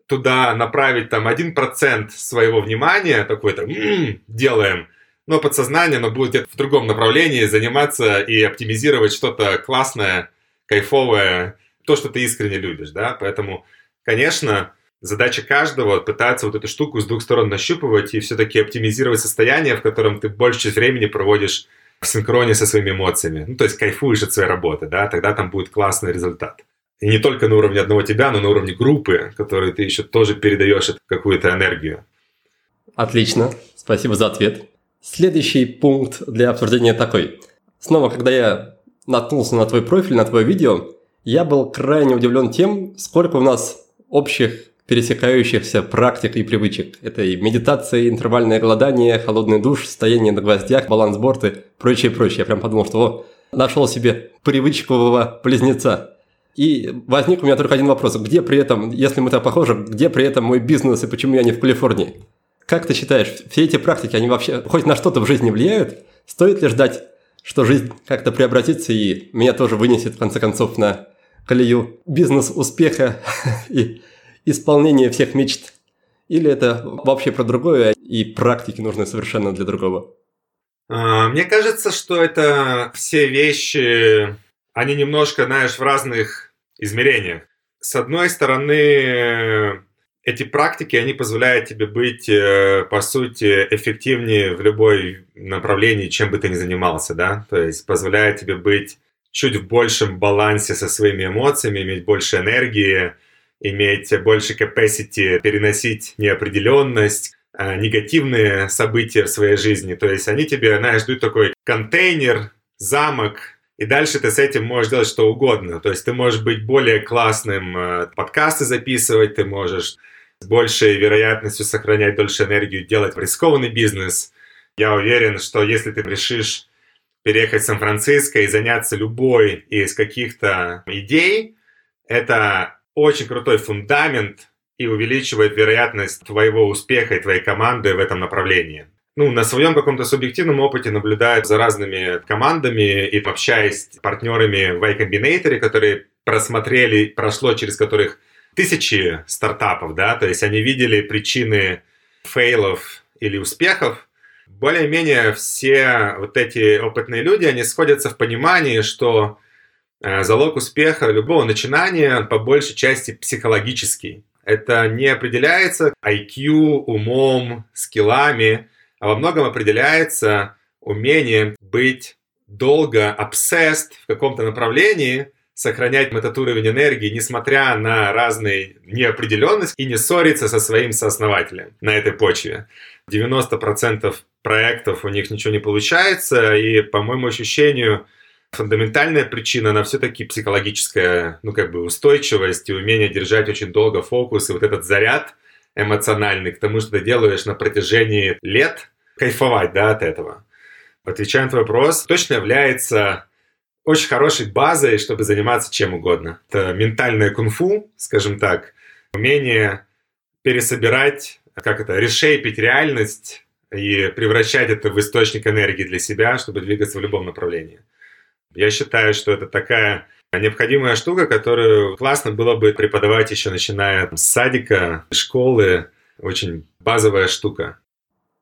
туда направить там 1% своего внимания, такой-то м-м, делаем, но подсознание оно будет в другом направлении заниматься и оптимизировать что-то классное, кайфовое, то, что ты искренне любишь, да, поэтому, конечно, задача каждого пытаться вот эту штуку с двух сторон нащупывать и все-таки оптимизировать состояние, в котором ты больше времени проводишь в синхроне со своими эмоциями. Ну, то есть кайфуешь от своей работы, да, тогда там будет классный результат. И не только на уровне одного тебя, но на уровне группы, которой ты еще тоже передаешь какую-то энергию. Отлично, спасибо за ответ. Следующий пункт для обсуждения такой. Снова, когда я наткнулся на твой профиль, на твое видео, я был крайне удивлен тем, сколько у нас общих пересекающихся практик и привычек. Это и медитация, и интервальное голодание, холодный душ, стояние на гвоздях, балансборд и прочее, прочее. Я прям подумал, что о, нашел себе привычкового близнеца. И возник у меня только один вопрос. Где при этом, если мы так похожи, где при этом мой бизнес и почему я не в Калифорнии? Как ты считаешь, все эти практики, они вообще хоть на что-то в жизни влияют? Стоит ли ждать, что жизнь как-то преобразится и меня тоже вынесет, в конце концов, на колею бизнес-успеха <laughs> и исполнение всех мечт? Или это вообще про другое, и практики нужны совершенно для другого? А, мне кажется, что это все вещи, они немножко, знаешь, в разных измерениях. С одной стороны, эти практики, они позволяют тебе быть, э, по сути, эффективнее в любой направлении, чем бы ты ни занимался, да? То есть позволяет тебе быть чуть в большем балансе со своими эмоциями, иметь больше энергии, иметь больше capacity переносить неопределенность, а, негативные события в своей жизни. То есть они тебе, знаешь, дают такой контейнер, замок, и дальше ты с этим можешь делать что угодно. То есть ты можешь быть более классным, а, подкасты записывать, ты можешь с большей вероятностью сохранять дольше энергию, делать рискованный бизнес. Я уверен, что если ты решишь переехать в Сан-Франциско и заняться любой из каких-то идей, это очень крутой фундамент и увеличивает вероятность твоего успеха и твоей команды в этом направлении. Ну, на своем каком-то субъективном опыте наблюдаю за разными командами и общаясь с партнерами в Y Combinator, которые просмотрели, прошло через которых тысячи стартапов, да, то есть они видели причины фейлов или успехов, более-менее все вот эти опытные люди, они сходятся в понимании, что залог успеха любого начинания по большей части психологический. Это не определяется IQ, умом, скиллами, а во многом определяется умением быть долго obsessed в каком-то направлении, сохранять этот уровень энергии, несмотря на разные неопределенность, и не ссориться со своим сооснователем на этой почве. 90% проектов у них ничего не получается, и, по моему ощущению, фундаментальная причина, она все-таки психологическая, ну, как бы устойчивость и умение держать очень долго фокус и вот этот заряд эмоциональный к тому, что ты делаешь на протяжении лет, кайфовать, да, от этого. Отвечая на твой вопрос, точно является очень хорошей базой, чтобы заниматься чем угодно. Это ментальное кунг-фу, скажем так, умение пересобирать, как это, решейпить реальность и превращать это в источник энергии для себя, чтобы двигаться в любом направлении. Я считаю, что это такая необходимая штука, которую классно было бы преподавать еще начиная с садика, школы. Очень базовая штука.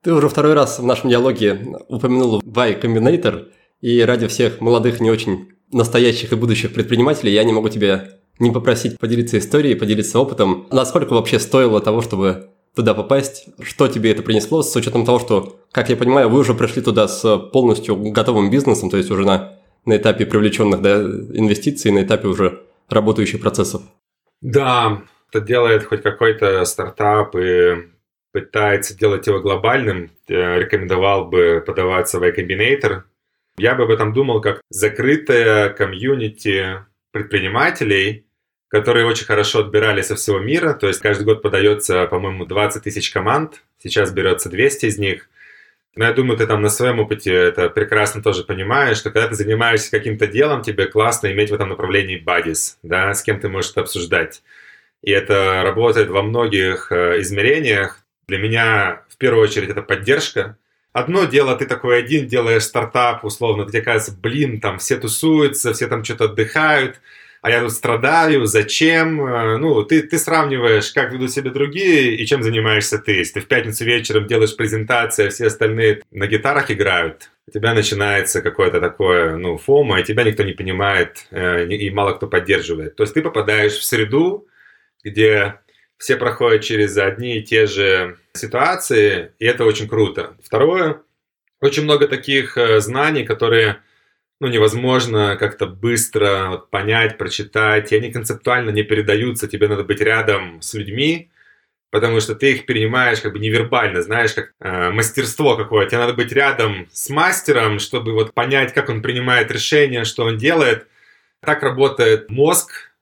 Ты уже второй раз в нашем диалоге упомянул Y Combinator, и ради всех молодых, не очень настоящих и будущих предпринимателей я не могу тебя не попросить поделиться историей, поделиться опытом. Насколько вообще стоило того, чтобы туда попасть? Что тебе это принесло, с учетом того, что, как я понимаю, вы уже пришли туда с полностью готовым бизнесом, то есть уже на, на этапе привлеченных да, инвестиций, на этапе уже работающих процессов? Да, это делает хоть какой-то стартап и пытается делать его глобальным, рекомендовал бы подаваться в Y Combinator. Я бы об этом думал как закрытая комьюнити предпринимателей, которые очень хорошо отбирали со всего мира. То есть каждый год подается, по-моему, 20 тысяч команд. Сейчас берется 200 из них. Но я думаю, ты там на своем опыте это прекрасно тоже понимаешь, что когда ты занимаешься каким-то делом, тебе классно иметь в этом направлении бадис, да, с кем ты можешь это обсуждать. И это работает во многих э, измерениях. Для меня в первую очередь это поддержка. Одно дело, ты такой один делаешь стартап, условно, тебе кажется, блин, там все тусуются, все там что-то отдыхают, а я тут страдаю, зачем? Э, ну, ты, ты сравниваешь, как ведут себя другие и чем занимаешься ты. Если ты в пятницу вечером делаешь презентацию, а все остальные на гитарах играют, у тебя начинается какое-то такое, ну, фома, и тебя никто не понимает, э, и мало кто поддерживает. То есть ты попадаешь в среду, где все проходят через одни и те же ситуации, и это очень круто. Второе, очень много таких э, знаний, которые ну, невозможно как-то быстро понять, прочитать, и они концептуально не передаются, тебе надо быть рядом с людьми, потому что ты их перенимаешь как бы невербально, знаешь, как э, мастерство какое-то. Тебе надо быть рядом с мастером, чтобы вот понять, как он принимает решения, что он делает. Так работает мозг.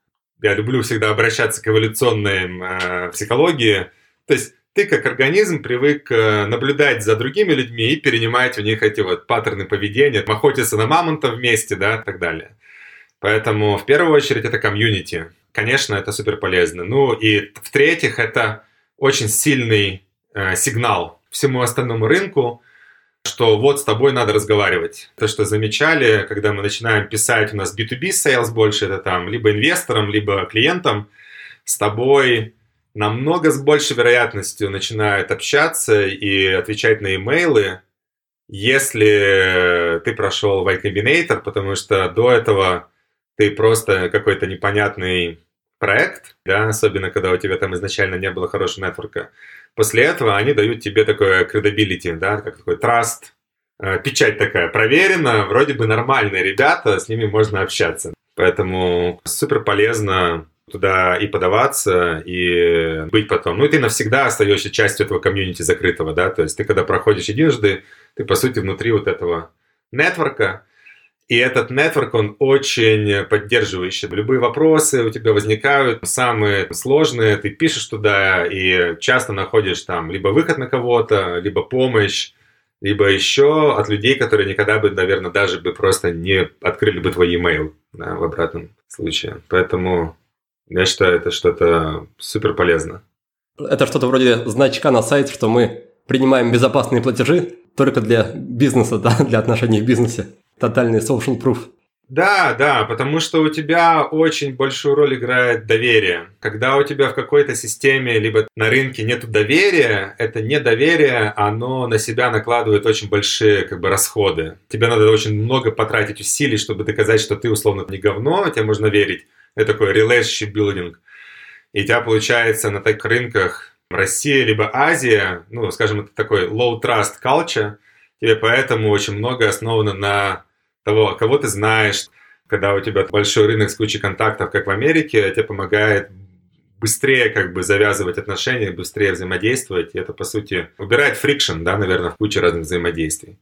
Я люблю всегда обращаться к эволюционной э, психологии. То есть ты как организм привык э, наблюдать за другими людьми и перенимать у них эти вот паттерны поведения, охотиться на мамонтов вместе, да, и так далее. Поэтому в первую очередь это комьюнити. Конечно, это супер полезно. Ну и в-третьих, это очень сильный э, сигнал всему остальному рынку, что вот с тобой надо разговаривать. То, что замечали, когда мы начинаем писать, у нас B2B sales больше, это там либо инвесторам, либо клиентам, с тобой намного с большей вероятностью начинают общаться и отвечать на имейлы, если ты прошел Y Combinator, потому что до этого ты просто какой-то непонятный проект, да, особенно когда у тебя там изначально не было хорошего нетворка. После этого они дают тебе такое credibility, да, как такой trust, э, печать такая проверена, вроде бы нормальные ребята, с ними можно общаться. Поэтому супер полезно туда и подаваться, и быть потом. Ну, и ты навсегда остаешься частью этого комьюнити закрытого, да, то есть ты когда проходишь единожды, ты, по сути, внутри вот этого нетворка, и этот нетворк, он очень поддерживающий. Любые вопросы у тебя возникают, самые сложные, ты пишешь туда и часто находишь там либо выход на кого-то, либо помощь, либо еще от людей, которые никогда бы, наверное, даже бы просто не открыли бы твой e-mail да, в обратном случае. Поэтому я считаю, это что-то супер полезно. Это что-то вроде значка на сайт, что мы принимаем безопасные платежи только для бизнеса, <laughs> да, для отношений в бизнесе. Тотальный social proof. Да, да, потому что у тебя очень большую роль играет доверие. Когда у тебя в какой-то системе либо на рынке нет доверия, это недоверие, оно на себя накладывает очень большие как бы расходы. Тебе надо очень много потратить усилий, чтобы доказать, что ты условно не говно, тебе можно верить. <laughs> Это такой relationship building. И у тебя получается на таких рынках Россия либо Азия, ну, скажем, это такой low trust culture, тебе поэтому очень много основано на того, кого ты знаешь. Когда у тебя большой рынок с кучей контактов, как в Америке, тебе помогает быстрее как бы завязывать отношения, быстрее взаимодействовать. И это, по сути, убирает фрикшн, да, наверное, в куче разных взаимодействий.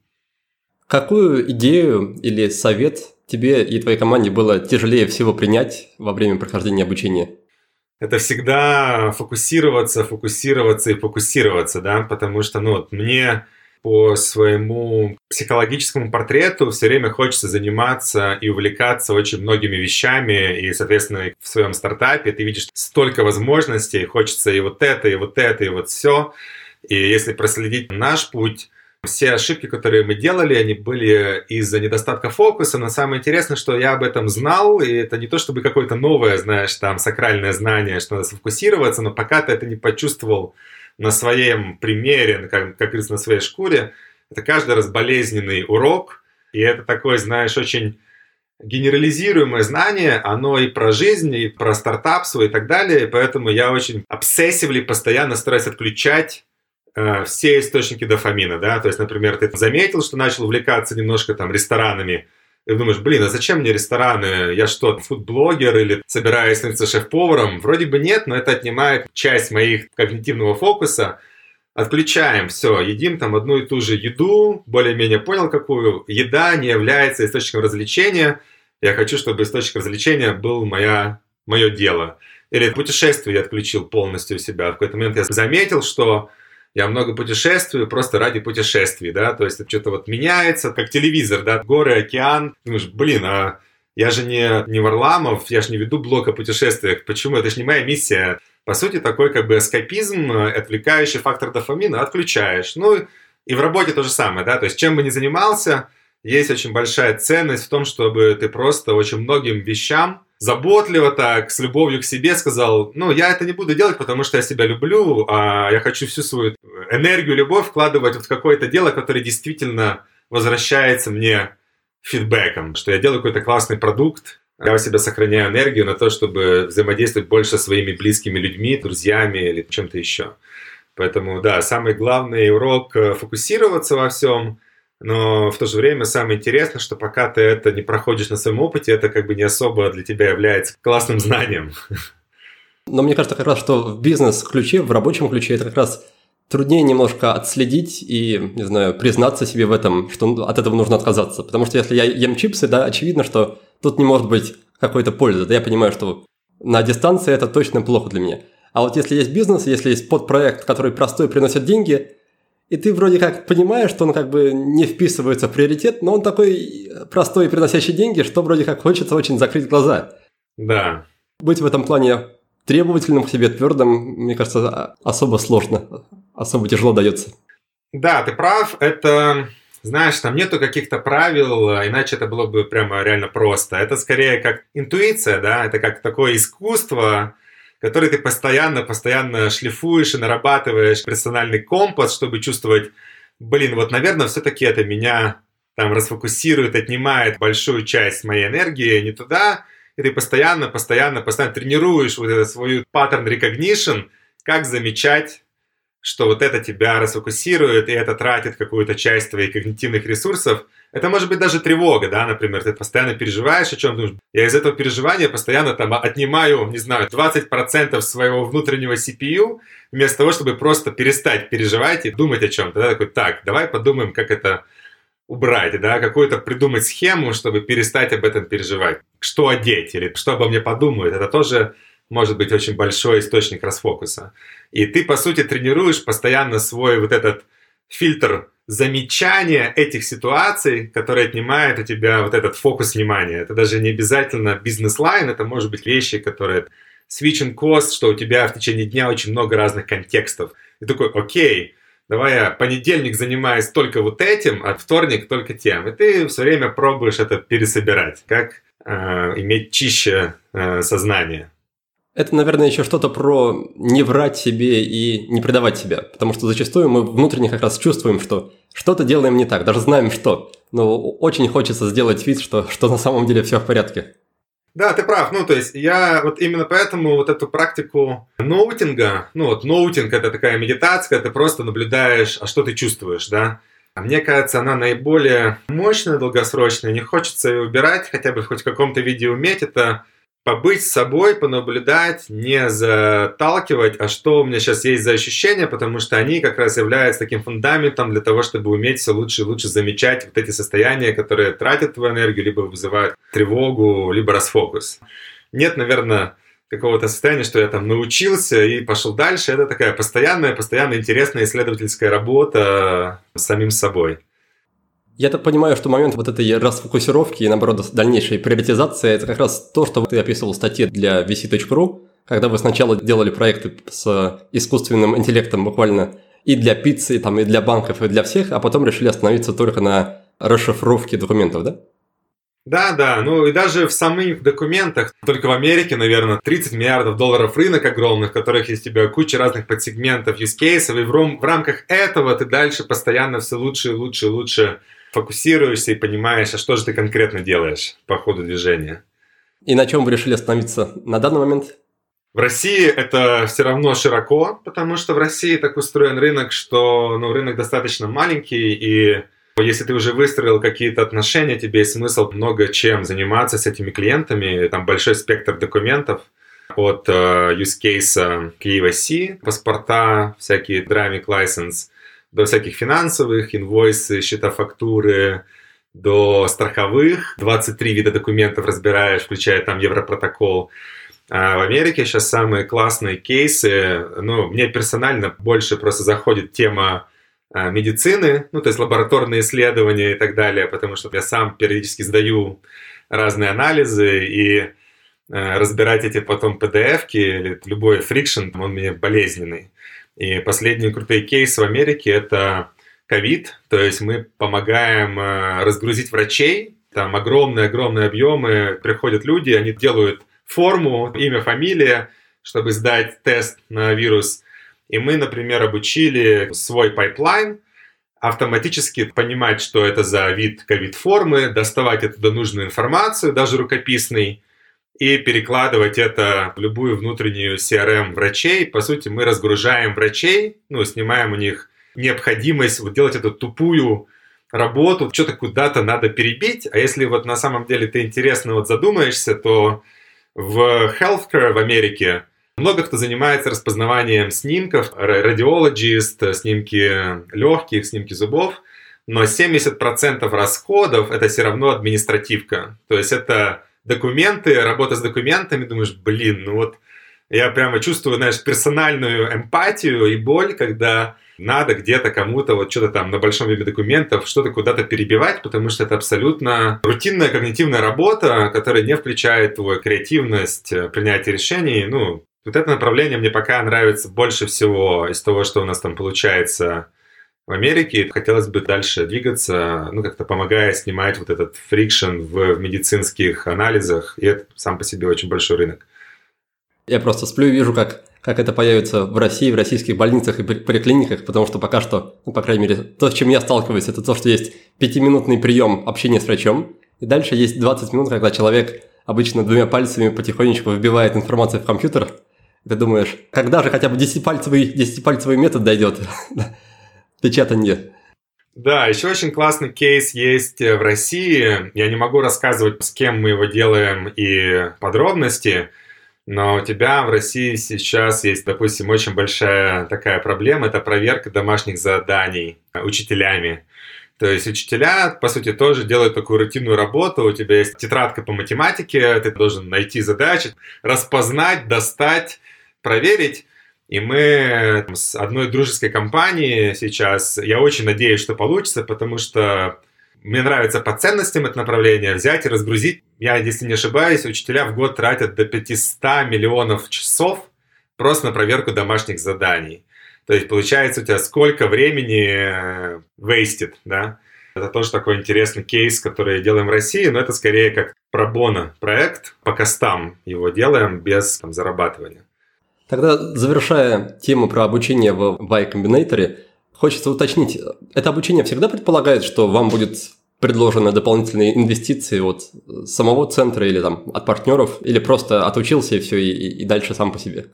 Какую идею или совет тебе и твоей команде было тяжелее всего принять во время прохождения обучения? Это всегда фокусироваться, фокусироваться и фокусироваться, да, потому что, ну, вот мне по своему психологическому портрету все время хочется заниматься и увлекаться очень многими вещами, и, соответственно, в своем стартапе ты видишь столько возможностей, хочется и вот это, и вот это, и вот все. И если проследить наш путь, все ошибки, которые мы делали, они были из-за недостатка фокуса, но самое интересное, что я об этом знал, и это не то чтобы какое-то новое, знаешь, там, сакральное знание, что надо сфокусироваться, но пока ты это не почувствовал на своем примере, как, как говорится, на своей шкуре, это каждый раз болезненный урок, и это такой, знаешь, очень генерализируемое знание, оно и про жизнь, и про стартап свой и так далее, поэтому я очень обсессивли постоянно стараюсь отключать э, все источники дофамина, да, то есть, например, ты заметил, что начал увлекаться немножко там ресторанами, и думаешь, блин, а зачем мне рестораны? Я что, <laughs> фудблогер или собираюсь становиться шеф-поваром? Вроде бы нет, но это отнимает часть моих когнитивного фокуса. Отключаем, все, едим там одну и ту же еду, более-менее понял какую. Еда не является источником развлечения. Я хочу, чтобы источник развлечения был моя, мое дело. Или путешествие я отключил полностью у себя. В какой-то момент я заметил, что я много путешествую просто ради путешествий, да, то есть что-то вот меняется, как телевизор, да, горы, океан, думаешь, блин, а я же не, не Варламов, я же не веду блог о путешествиях, почему, это же не моя миссия. По сути, такой как бы эскапизм, отвлекающий фактор дофамина отключаешь. Ну, и в работе то же самое, да, то есть чем бы ни занимался, есть очень большая ценность в том, чтобы ты просто очень многим вещам заботливо так, с любовью к себе сказал, ну, я это не буду делать, потому что я себя люблю, а я хочу всю свою энергию, любовь вкладывать в какое-то дело, которое действительно возвращается мне фидбэком, что я делаю какой-то классный продукт, я у себя сохраняю энергию на то, чтобы взаимодействовать больше со своими близкими людьми, друзьями или чем-то еще. Поэтому, да, самый главный урок – фокусироваться во всем – но в то же время самое интересное, что пока ты это не проходишь на своем опыте, это как бы не особо для тебя является классным знанием. Но мне кажется как раз, что в бизнес-ключе, в рабочем ключе это как раз труднее немножко отследить и, не знаю, признаться себе в этом, что от этого нужно отказаться. Потому что если я ем чипсы, да, очевидно, что тут не может быть какой-то пользы. Да, я понимаю, что на дистанции это точно плохо для меня. А вот если есть бизнес, если есть подпроект, который простой приносит деньги – и ты вроде как понимаешь, что он как бы не вписывается в приоритет, но он такой простой и приносящий деньги, что вроде как хочется очень закрыть глаза. Да. Быть в этом плане требовательным к себе, твердым, мне кажется, особо сложно, особо тяжело дается. Да, ты прав, это, знаешь, там нету каких-то правил, иначе это было бы прямо реально просто. Это скорее как интуиция, да, это как такое искусство, который ты постоянно, постоянно шлифуешь и нарабатываешь персональный компас, чтобы чувствовать, блин, вот, наверное, все-таки это меня там расфокусирует, отнимает большую часть моей энергии не туда, и ты постоянно, постоянно, постоянно тренируешь вот этот свой паттерн recognition, как замечать, что вот это тебя расфокусирует, и это тратит какую-то часть твоих когнитивных ресурсов – это может быть даже тревога, да, например, ты постоянно переживаешь о чем думаешь. Я из этого переживания постоянно там отнимаю, не знаю, 20% своего внутреннего CPU, вместо того, чтобы просто перестать переживать и думать о чем-то. Да, такой, так, давай подумаем, как это убрать, да, какую-то придумать схему, чтобы перестать об этом переживать. Что одеть или что обо мне подумают. Это тоже может быть очень большой источник расфокуса. И ты, по сути, тренируешь постоянно свой вот этот фильтр замечания этих ситуаций, которые отнимают у тебя вот этот фокус внимания. Это даже не обязательно бизнес-лайн, это может быть вещи, которые switching cost, что у тебя в течение дня очень много разных контекстов. И такой, окей, давай я понедельник занимаюсь только вот этим, а вторник только тем. И ты все время пробуешь это пересобирать, как э, иметь чище э, сознание. Это, наверное, еще что-то про не врать себе и не предавать себя, потому что зачастую мы внутренне как раз чувствуем, что что-то делаем не так, даже знаем что, но очень хочется сделать вид, что, что на самом деле все в порядке. Да, ты прав. Ну, то есть я вот именно поэтому вот эту практику ноутинга, ну вот ноутинг это такая медитация, ты просто наблюдаешь, а что ты чувствуешь, да. Мне кажется, она наиболее мощная, долгосрочная. Не хочется ее убирать, хотя бы хоть в каком-то виде уметь. Это побыть с собой, понаблюдать, не заталкивать, а что у меня сейчас есть за ощущения, потому что они как раз являются таким фундаментом для того, чтобы уметь все лучше и лучше замечать вот эти состояния, которые тратят твою энергию, либо вызывают тревогу, либо расфокус. Нет, наверное, какого-то состояния, что я там научился и пошел дальше. Это такая постоянная, постоянно интересная исследовательская работа с самим собой. Я так понимаю, что момент вот этой расфокусировки и, наоборот, дальнейшей приоритизации – это как раз то, что ты описывал в статье для vc.ru, когда вы сначала делали проекты с искусственным интеллектом буквально и для пиццы, там, и для банков, и для всех, а потом решили остановиться только на расшифровке документов, да? Да, да, ну и даже в самих документах, только в Америке, наверное, 30 миллиардов долларов рынок огромных, в которых есть у тебя куча разных подсегментов, cases, и в, ром, в рамках этого ты дальше постоянно все лучше и лучше и лучше фокусируешься и понимаешь, а что же ты конкретно делаешь по ходу движения. И на чем вы решили остановиться на данный момент? В России это все равно широко, потому что в России так устроен рынок, что ну, рынок достаточно маленький, и если ты уже выстроил какие-то отношения, тебе есть смысл много чем заниматься с этими клиентами. Там большой спектр документов от uh, use case KYC, паспорта, всякие dynamic license, до всяких финансовых, инвойсы, счета фактуры, до страховых. 23 вида документов разбираешь, включая там Европротокол. А в Америке сейчас самые классные кейсы, ну, мне персонально больше просто заходит тема а, медицины, ну, то есть лабораторные исследования и так далее, потому что я сам периодически сдаю разные анализы, и э, разбирать эти потом PDF-ки или любой фрикшн, он мне болезненный. И последние крутые кейсы в Америке – это ковид, то есть мы помогаем э, разгрузить врачей, там огромные-огромные объемы, приходят люди, они делают форму, имя, фамилия, чтобы сдать тест на вирус. И мы, например, обучили свой pipeline автоматически понимать, что это за вид ковид-формы, доставать оттуда нужную информацию, даже рукописный, и перекладывать это в любую внутреннюю CRM врачей. По сути, мы разгружаем врачей, ну, снимаем у них необходимость вот делать эту тупую работу, что-то куда-то надо перебить, а если вот на самом деле ты интересно вот задумаешься, то в healthcare в Америке много кто занимается распознаванием снимков, радиологист, снимки легких, снимки зубов, но 70% расходов это все равно административка. То есть это документы, работа с документами, думаешь, блин, ну вот я прямо чувствую, знаешь, персональную эмпатию и боль, когда надо где-то кому-то вот что-то там на большом вебе документов, что-то куда-то перебивать, потому что это абсолютно рутинная когнитивная работа, которая не включает твою креативность, э, принятия решений. Ну, вот это направление мне пока нравится больше всего из того, что у нас там получается в Америке. Хотелось бы дальше двигаться, ну, как-то помогая снимать вот этот фрикшн в, в медицинских анализах. И это сам по себе очень большой рынок. Я просто сплю и вижу, как, как это появится в России, в российских больницах и поликлиниках, потому что пока что, ну, по крайней мере, то, с чем я сталкиваюсь, это то, что есть пятиминутный прием общения с врачом, и дальше есть 20 минут, когда человек обычно двумя пальцами потихонечку вбивает информацию в компьютер. Ты думаешь, когда же хотя бы 10-пальцевый, 10-пальцевый метод дойдет? <laughs> Печатание. Да, еще очень классный кейс есть в России. Я не могу рассказывать, с кем мы его делаем и подробности, но у тебя в России сейчас есть, допустим, очень большая такая проблема, это проверка домашних заданий учителями. То есть учителя, по сути, тоже делают такую рутинную работу. У тебя есть тетрадка по математике, ты должен найти задачи, распознать, достать, проверить. И мы с одной дружеской компанией сейчас, я очень надеюсь, что получится, потому что мне нравится по ценностям это направление, взять и разгрузить. Я, если не ошибаюсь, учителя в год тратят до 500 миллионов часов просто на проверку домашних заданий. То есть получается у тебя сколько времени вейстит, да? Это тоже такой интересный кейс, который делаем в России, но это скорее как пробона проект, по костам его делаем без там, зарабатывания. Тогда, завершая тему про обучение в Y Combinator, Хочется уточнить, это обучение всегда предполагает, что вам будет предложены дополнительные инвестиции от самого центра или там от партнеров, или просто отучился и все, и, и дальше сам по себе?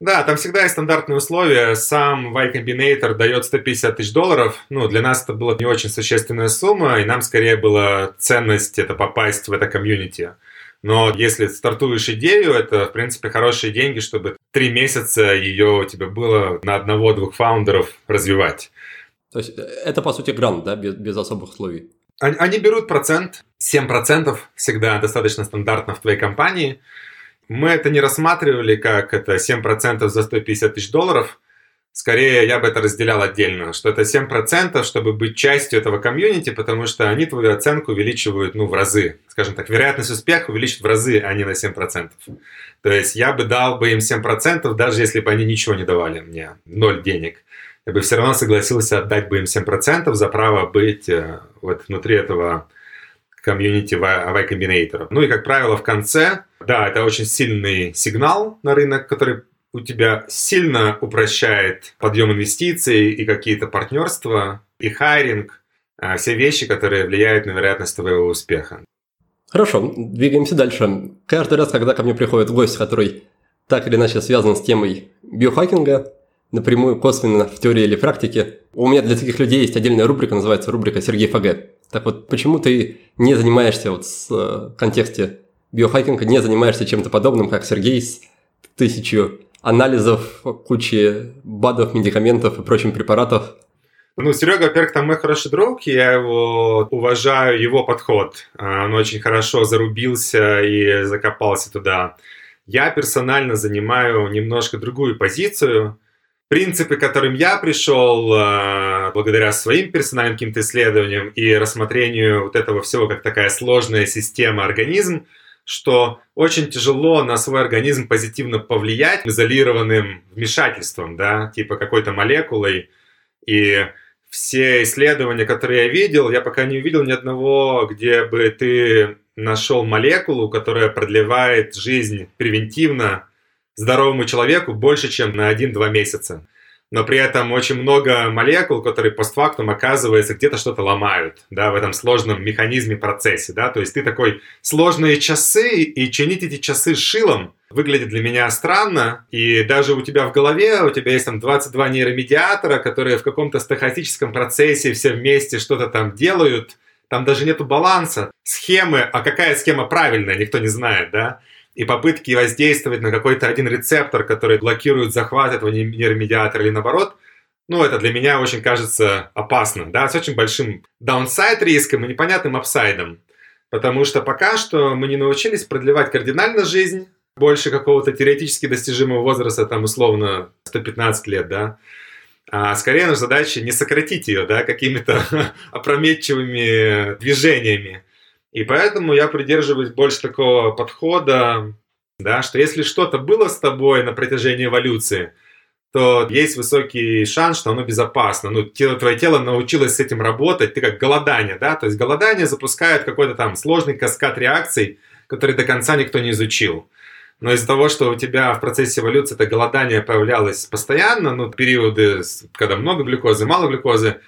Да, там всегда есть стандартные условия. Сам Y Combinator дает 150 тысяч долларов. Ну, для нас это была не очень существенная сумма, и нам скорее была ценность это попасть в это комьюнити. Но если стартуешь идею, это, в принципе, хорошие деньги, чтобы три месяца ее у тебя было на одного-двух фаундеров развивать. То есть э, это, по сути, грант, да, без, без особых условий? Они, они берут процент, 7% всегда достаточно стандартно в твоей компании. Мы это не рассматривали как это 7% за 150 тысяч долларов – Скорее, я бы это разделял отдельно, что это 7%, чтобы быть частью этого комьюнити, потому что они твою оценку увеличивают ну, в разы. Скажем так, вероятность успеха увеличит в разы, а не на 7%. То есть я бы дал бы им 7%, даже если бы они ничего не давали мне, ноль денег. Я бы все равно согласился отдать бы им 7% за право быть э, вот внутри этого комьюнити Y Combinator. Ну и, как правило, в конце, да, это очень сильный сигнал на рынок, который у тебя сильно упрощает подъем инвестиций и какие-то партнерства, и hiring. а, все вещи, которые влияют на вероятность твоего успеха. Хорошо, двигаемся дальше. Каждый раз, когда ко мне приходит гость, который так или иначе связан с темой биохакинга, напрямую, косвенно, в теории или практике, у меня для таких людей есть отдельная рубрика, называется рубрика Сергей ФГ. Так вот, почему ты не занимаешься вот э, контексте биохакинга, не занимаешься чем-то подобным, как Сергей с тысячу анализов, кучи БАДов, медикаментов и прочих препаратов? Ну, Серега, во-первых, там мой хороший друг, я его уважаю, его подход. А, он очень хорошо зарубился и закопался туда. Я персонально занимаю немножко другую позицию. Принципы, к которым я пришел а, благодаря своим персональным каким-то исследованиям и рассмотрению вот этого всего как такая сложная система организм, что очень тяжело на свой организм позитивно повлиять изолированным вмешательством, да, типа какой-то молекулой. И все исследования, которые я видел, я пока не увидел ни одного, где бы ты нашел молекулу, которая продлевает жизнь превентивно здоровому человеку больше, чем на 1-2 месяца. Но при этом очень много молекул, которые постфактум, оказывается, где-то что-то ломают, да, в этом сложном механизме, процессе, да, то есть ты такой сложные часы, и чинить эти часы шилом выглядит для меня странно, и даже у тебя в голове, у тебя есть там 22 нейромедиатора, которые в каком-то стохастическом процессе все вместе что-то там делают, там даже нету баланса, схемы, а какая схема правильная, никто не знает, да, и попытки воздействовать на какой-то один рецептор, который блокирует захват этого нейромедиатора или наоборот, ну, это для меня очень кажется опасно, да, с очень большим downside риском и непонятным upside ом. Потому что пока что мы не научились продлевать кардинально жизнь, больше какого-то теоретически достижимого возраста, там, условно, 115 лет, да, а скорее наша задача не сократить ее, да, какими-то <laughs> опрометчивыми движениями. И поэтому я придерживаюсь больше такого подхода, да, что если что-то было с тобой на протяжении эволюции, то есть высокий шанс, что оно безопасно. Ну, тело, твое тело научилось с этим работать, ты как голодание, да, то есть голодание запускает какой-то там сложный каскад реакций, который до конца никто не изучил. Но из-за того, что у тебя в процессе эволюции это голодание появлялось постоянно, ну, периоды, когда много глюкозы, мало глюкозы,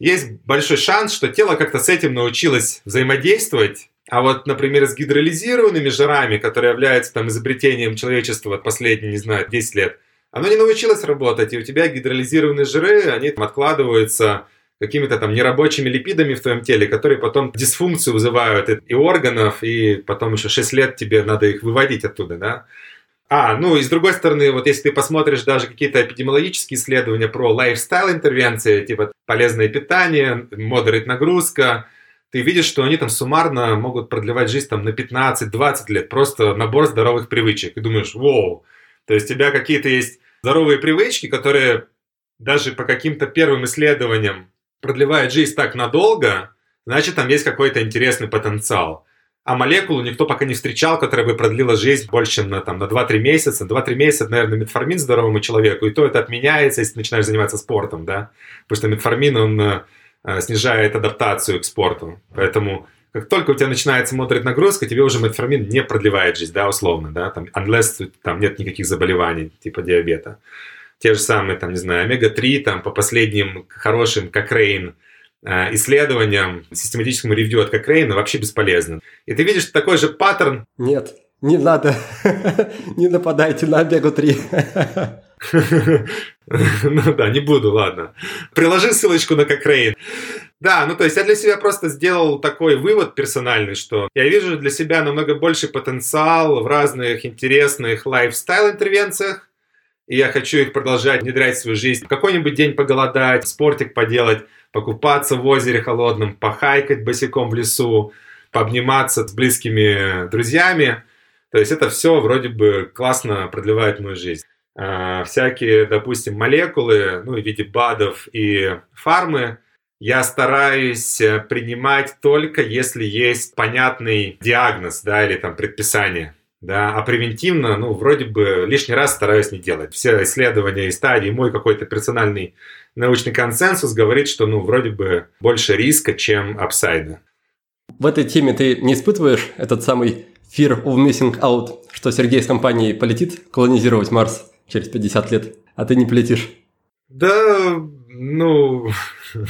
есть большой шанс, что тело как-то с этим научилось взаимодействовать. А вот, например, с гидролизированными жирами, которые являются там изобретением человечества последние, не знаю, 10 лет, оно не научилось работать, и у тебя гидролизированные жиры, они там откладываются какими-то там нерабочими липидами в твоем теле, которые потом дисфункцию вызывают и органов, и потом еще 6 лет тебе надо их выводить оттуда, да. А, ну и с другой стороны, вот если ты посмотришь даже какие-то эпидемиологические исследования про лайфстайл интервенции, типа полезное питание, модерит нагрузка, ты видишь, что они там суммарно могут продлевать жизнь там на 15-20 лет, просто набор здоровых привычек. И думаешь, вау, то есть у тебя какие-то есть здоровые привычки, которые даже по каким-то первым исследованиям продлевают жизнь так надолго, значит там есть какой-то интересный потенциал а молекулу никто пока не встречал, которая бы продлила жизнь больше, чем на, там, на 2-3 месяца. 2-3 месяца, наверное, метформин здоровому человеку, и то это отменяется, если начинаешь заниматься спортом, да, потому что метформин, он э, снижает адаптацию к спорту, поэтому как только у тебя начинается модерит нагрузка, тебе уже метформин не продлевает жизнь, да, условно, да, там, unless там нет никаких заболеваний, типа диабета. Те же самые, там, не знаю, омега-3, там, по последним хорошим, как Рейн, Э, исследованиям, систематическому ревью от Кокрейна вообще бесполезно. И ты видишь такой же паттерн. Нет, не надо. <laughs> не нападайте на Омегу-3. <laughs> ну да, не буду, ладно. Приложи ссылочку на Кокрейн. Да, ну то есть я для себя просто сделал такой вывод персональный, что я вижу для себя намного больше потенциал в разных интересных лайфстайл-интервенциях, и я хочу их продолжать внедрять в свою жизнь. Какой-нибудь день поголодать, спортик поделать, покупаться в озере холодном, похайкать босиком в лесу, пообниматься с близкими друзьями. То есть это все вроде бы классно продлевает мою жизнь. А, всякие, допустим, молекулы, ну, в виде БАДов и фармы, я стараюсь э, принимать только если есть понятный диагноз, да, или там предписание. Да, а превентивно, ну, вроде бы лишний раз стараюсь не делать. Все исследования и стадии, мой какой-то персональный научный консенсус говорит, что, ну, вроде бы больше риска, чем апсайда. В этой теме ты не испытываешь этот самый fear of missing out, что Сергей с компанией полетит колонизировать Марс через 50 лет, а ты не полетишь? Да, ну... <laughs>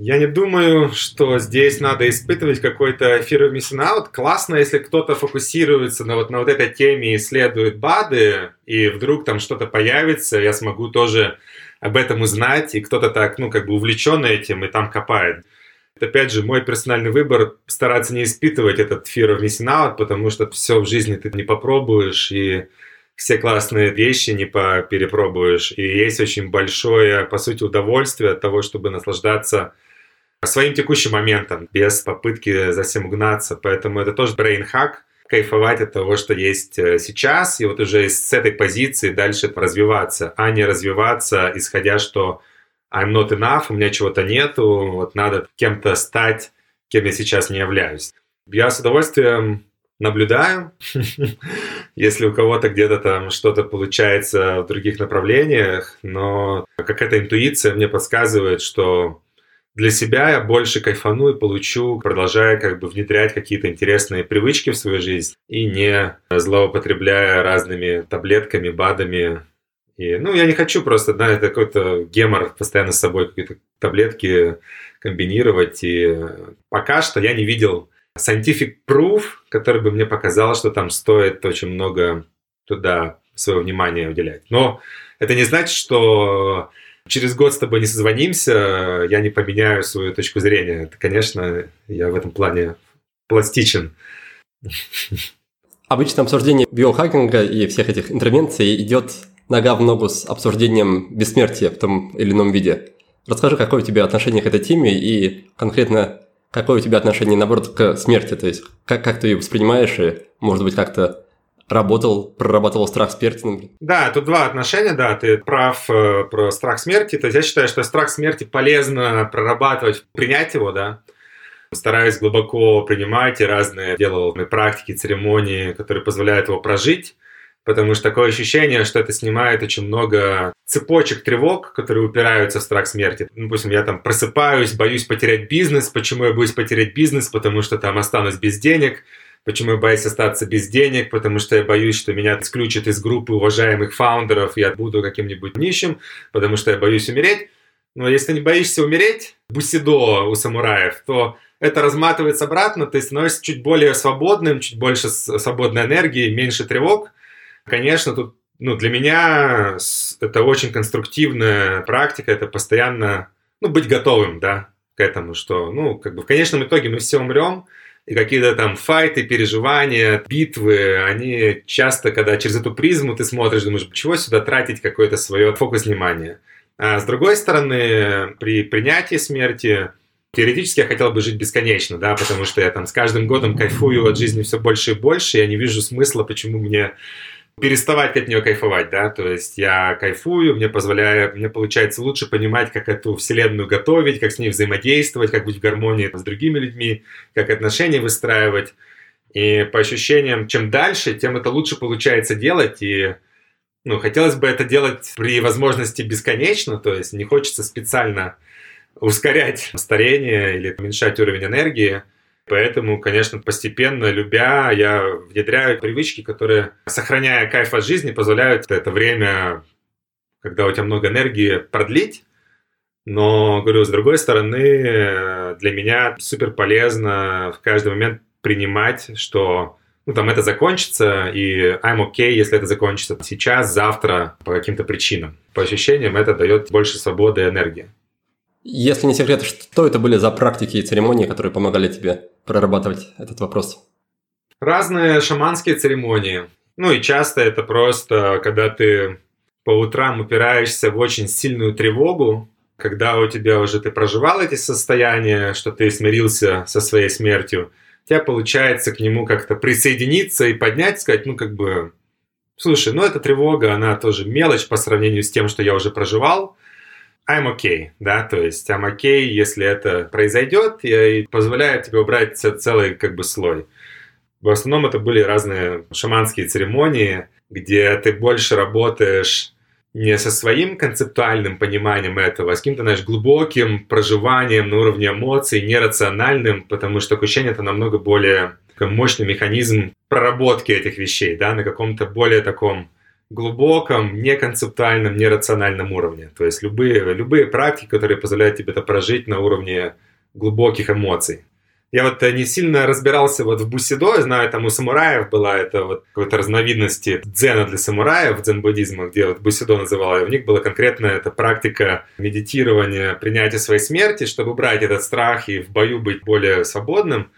Я не думаю, что здесь надо испытывать какой-то missing out. Классно, если кто-то фокусируется на вот, на вот этой теме, исследует БАДы, и вдруг там что-то появится, я смогу тоже об этом узнать, и кто-то так, ну, как бы увлечен этим и там копает. Опять же, мой персональный выбор стараться не испытывать этот fear of missing out, потому что все в жизни ты не попробуешь, и все классные вещи не перепробуешь. И есть очень большое, по сути, удовольствие от того, чтобы наслаждаться своим текущим моментом, без попытки за всем угнаться. Поэтому это тоже hack, кайфовать от того, что есть э, сейчас, и вот уже с этой позиции дальше развиваться, а не развиваться, исходя, что I'm not enough, у меня чего-то нету, вот надо кем-то стать, кем я сейчас не являюсь. Я с удовольствием наблюдаю, <laughs> если у кого-то где-то там что-то получается в других направлениях, но какая-то интуиция мне подсказывает, что для себя я больше кайфану и получу, продолжая как бы внедрять какие-то интересные привычки в свою жизнь и не злоупотребляя разными таблетками, БАДами. И, ну, я не хочу просто, да, это какой-то гемор постоянно с собой какие-то таблетки комбинировать. И пока что я не видел scientific proof, который бы мне показал, что там стоит очень много туда своего внимания уделять. Но это не значит, что через год с тобой не созвонимся, я не поменяю свою точку зрения. Это, конечно, я в этом плане пластичен. Обычно обсуждение биохакинга и всех этих интервенций идет нога в ногу с обсуждением бессмертия в том или ином виде. Расскажи, какое у тебя отношение к этой теме и конкретно какое у тебя отношение, наоборот, к смерти? То есть, как, как ты ее воспринимаешь и, может быть, как-то работал, прорабатывал страх смерти, например? Да, тут два отношения, да, ты прав э, про страх смерти. То есть я считаю, что страх смерти полезно прорабатывать, принять его, да. Стараюсь глубоко принимать и разные делал практики, церемонии, которые позволяют его прожить потому что такое ощущение, что это снимает очень много цепочек тревог, которые упираются в страх смерти. Ну, допустим, я там просыпаюсь, боюсь потерять бизнес. Почему я боюсь потерять бизнес? Потому что там останусь без денег. Почему я боюсь остаться без денег? Потому что я боюсь, что меня исключат из группы уважаемых фаундеров, я буду каким-нибудь нищим, потому что я боюсь умереть. Но если не боишься умереть, бусидо у самураев, то это разматывается обратно, ты становишься чуть более свободным, чуть больше свободной энергии, меньше тревог – Конечно, тут ну, для меня это очень конструктивная практика, это постоянно ну, быть готовым да, к этому, что ну, как бы в конечном итоге мы все умрем, и какие-то там файты, переживания, битвы, они часто, когда через эту призму ты смотришь, думаешь, чего сюда тратить какой-то свой фокус внимания. А с другой стороны, при принятии смерти, теоретически я хотел бы жить бесконечно, да, потому что я там с каждым годом кайфую от жизни все больше и больше, я не вижу смысла, почему мне переставать от нее кайфовать, да, то есть я кайфую, мне позволяет, мне получается лучше понимать, как эту вселенную готовить, как с ней взаимодействовать, как быть в гармонии с другими людьми, как отношения выстраивать. И по ощущениям, чем дальше, тем это лучше получается делать, и ну, хотелось бы это делать при возможности бесконечно, то есть не хочется специально ускорять старение или уменьшать уровень энергии, Поэтому, конечно, постепенно, любя, я внедряю привычки, которые, сохраняя кайф от жизни, позволяют это время, когда у тебя много энергии, продлить. Но, говорю, с другой стороны, для меня супер полезно в каждый момент принимать, что ну, там это закончится, и I'm okay, если это закончится сейчас, завтра, по каким-то причинам. По ощущениям, это дает больше свободы и энергии. Если не секрет, что это были за практики и церемонии, которые помогали тебе прорабатывать этот вопрос? Разные шаманские церемонии. Ну и часто это просто, когда ты по утрам упираешься в очень сильную тревогу, когда у тебя уже ты проживал эти состояния, что ты смирился со своей смертью, у тебя получается к нему как-то присоединиться и поднять, сказать, ну как бы, слушай, ну эта тревога, она тоже мелочь по сравнению с тем, что я уже проживал, I'm okay, да, то есть I'm okay, если это произойдет, и позволяет тебе убрать целый как бы слой. В основном это были разные шаманские церемонии, где ты больше работаешь не со своим концептуальным пониманием этого, а с каким-то, знаешь, глубоким проживанием на уровне эмоций, нерациональным, потому что ощущение это намного более мощный механизм проработки этих вещей, да, на каком-то более таком глубоком, неконцептуальном, нерациональном уровне. То есть любые, любые практики, которые позволяют тебе это прожить на уровне глубоких эмоций. Я вот э, не сильно разбирался вот в бусидо, я знаю, там у самураев была это вот какой-то разновидности дзена для самураев, дзен-буддизма, где вот бусидо называл, и у них была конкретная эта практика медитирования, принятия своей смерти, чтобы убрать этот страх и в бою быть более свободным.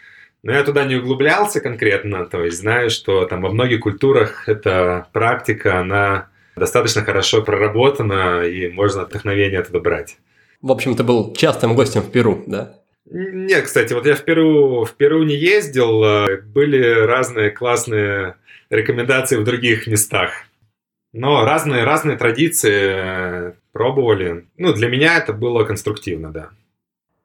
Но я туда не углублялся конкретно, то есть знаю, что там во многих культурах эта практика, она достаточно хорошо проработана, и можно вдохновение оттуда брать. В общем, ты был частым гостем в Перу, да? Нет, кстати, вот я в Перу, в Перу не ездил, а были разные классные рекомендации в других местах. Но разные, разные традиции э, пробовали. Ну, для меня это было конструктивно, да.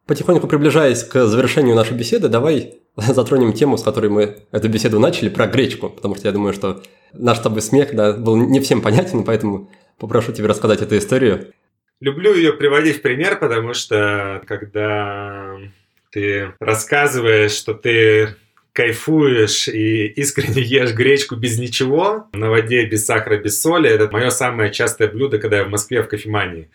Потихоньку приближаясь к завершению нашей беседы, давай <laughs> затронем тему, с которой мы эту беседу начали, про гречку, потому что я думаю, что наш с тобой смех да, был не всем понятен, поэтому попрошу тебя рассказать эту историю. Люблю ее приводить в пример, потому что когда ты рассказываешь, что ты кайфуешь и искренне <laughs> ешь гречку без ничего, на воде, без сахара, без соли, это мое самое частое блюдо, когда я в Москве в кофемании.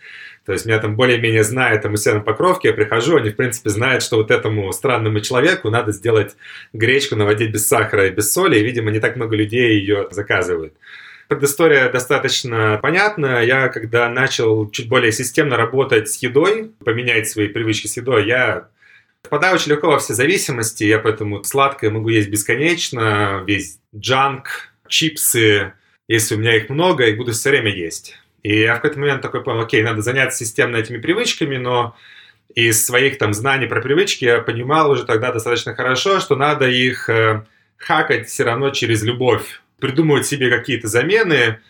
То есть меня там более-менее знают, там у себя на покровке, я прихожу, они, в принципе, знают, что вот этому странному человеку надо сделать гречку на воде без сахара и без соли, и, видимо, не так много людей ее заказывают. Предыстория достаточно понятна. Я, когда начал чуть более системно работать с едой, поменять свои привычки с едой, я впадаю очень легко во все зависимости. Я поэтому сладкое могу есть бесконечно, весь джанк, чипсы, если у меня их много, их буду все время есть. И я в какой-то момент такой понял, окей, надо заняться системно этими привычками, но из своих там знаний про привычки я понимал уже тогда достаточно хорошо, что надо их э, хакать все равно через любовь придумывать себе какие-то замены,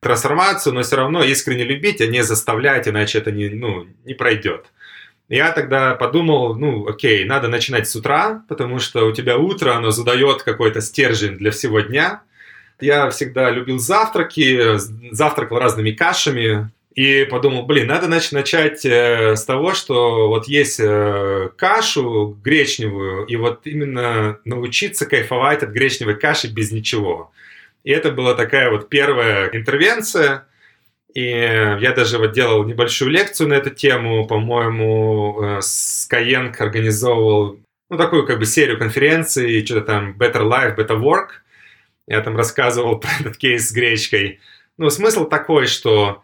трансформацию, но все равно искренне любить, а не заставлять, иначе это не, ну, не пройдет. Я тогда подумал, ну, окей, надо начинать с утра, потому что у тебя утро, оно задает какой-то стержень для всего дня. Я всегда любил завтраки, завтракал разными кашами, и подумал, блин, надо начать э, с того, что вот есть э, кашу гречневую, и вот именно научиться кайфовать от гречневой каши без ничего. И это была такая вот первая интервенция. И я даже вот делал небольшую лекцию на эту тему. По-моему, э, Skyeng организовывал ну, такую как бы серию конференций, что-то там Better Life, Better Work. Я там рассказывал <laughs> про этот кейс с гречкой. Ну, смысл такой, что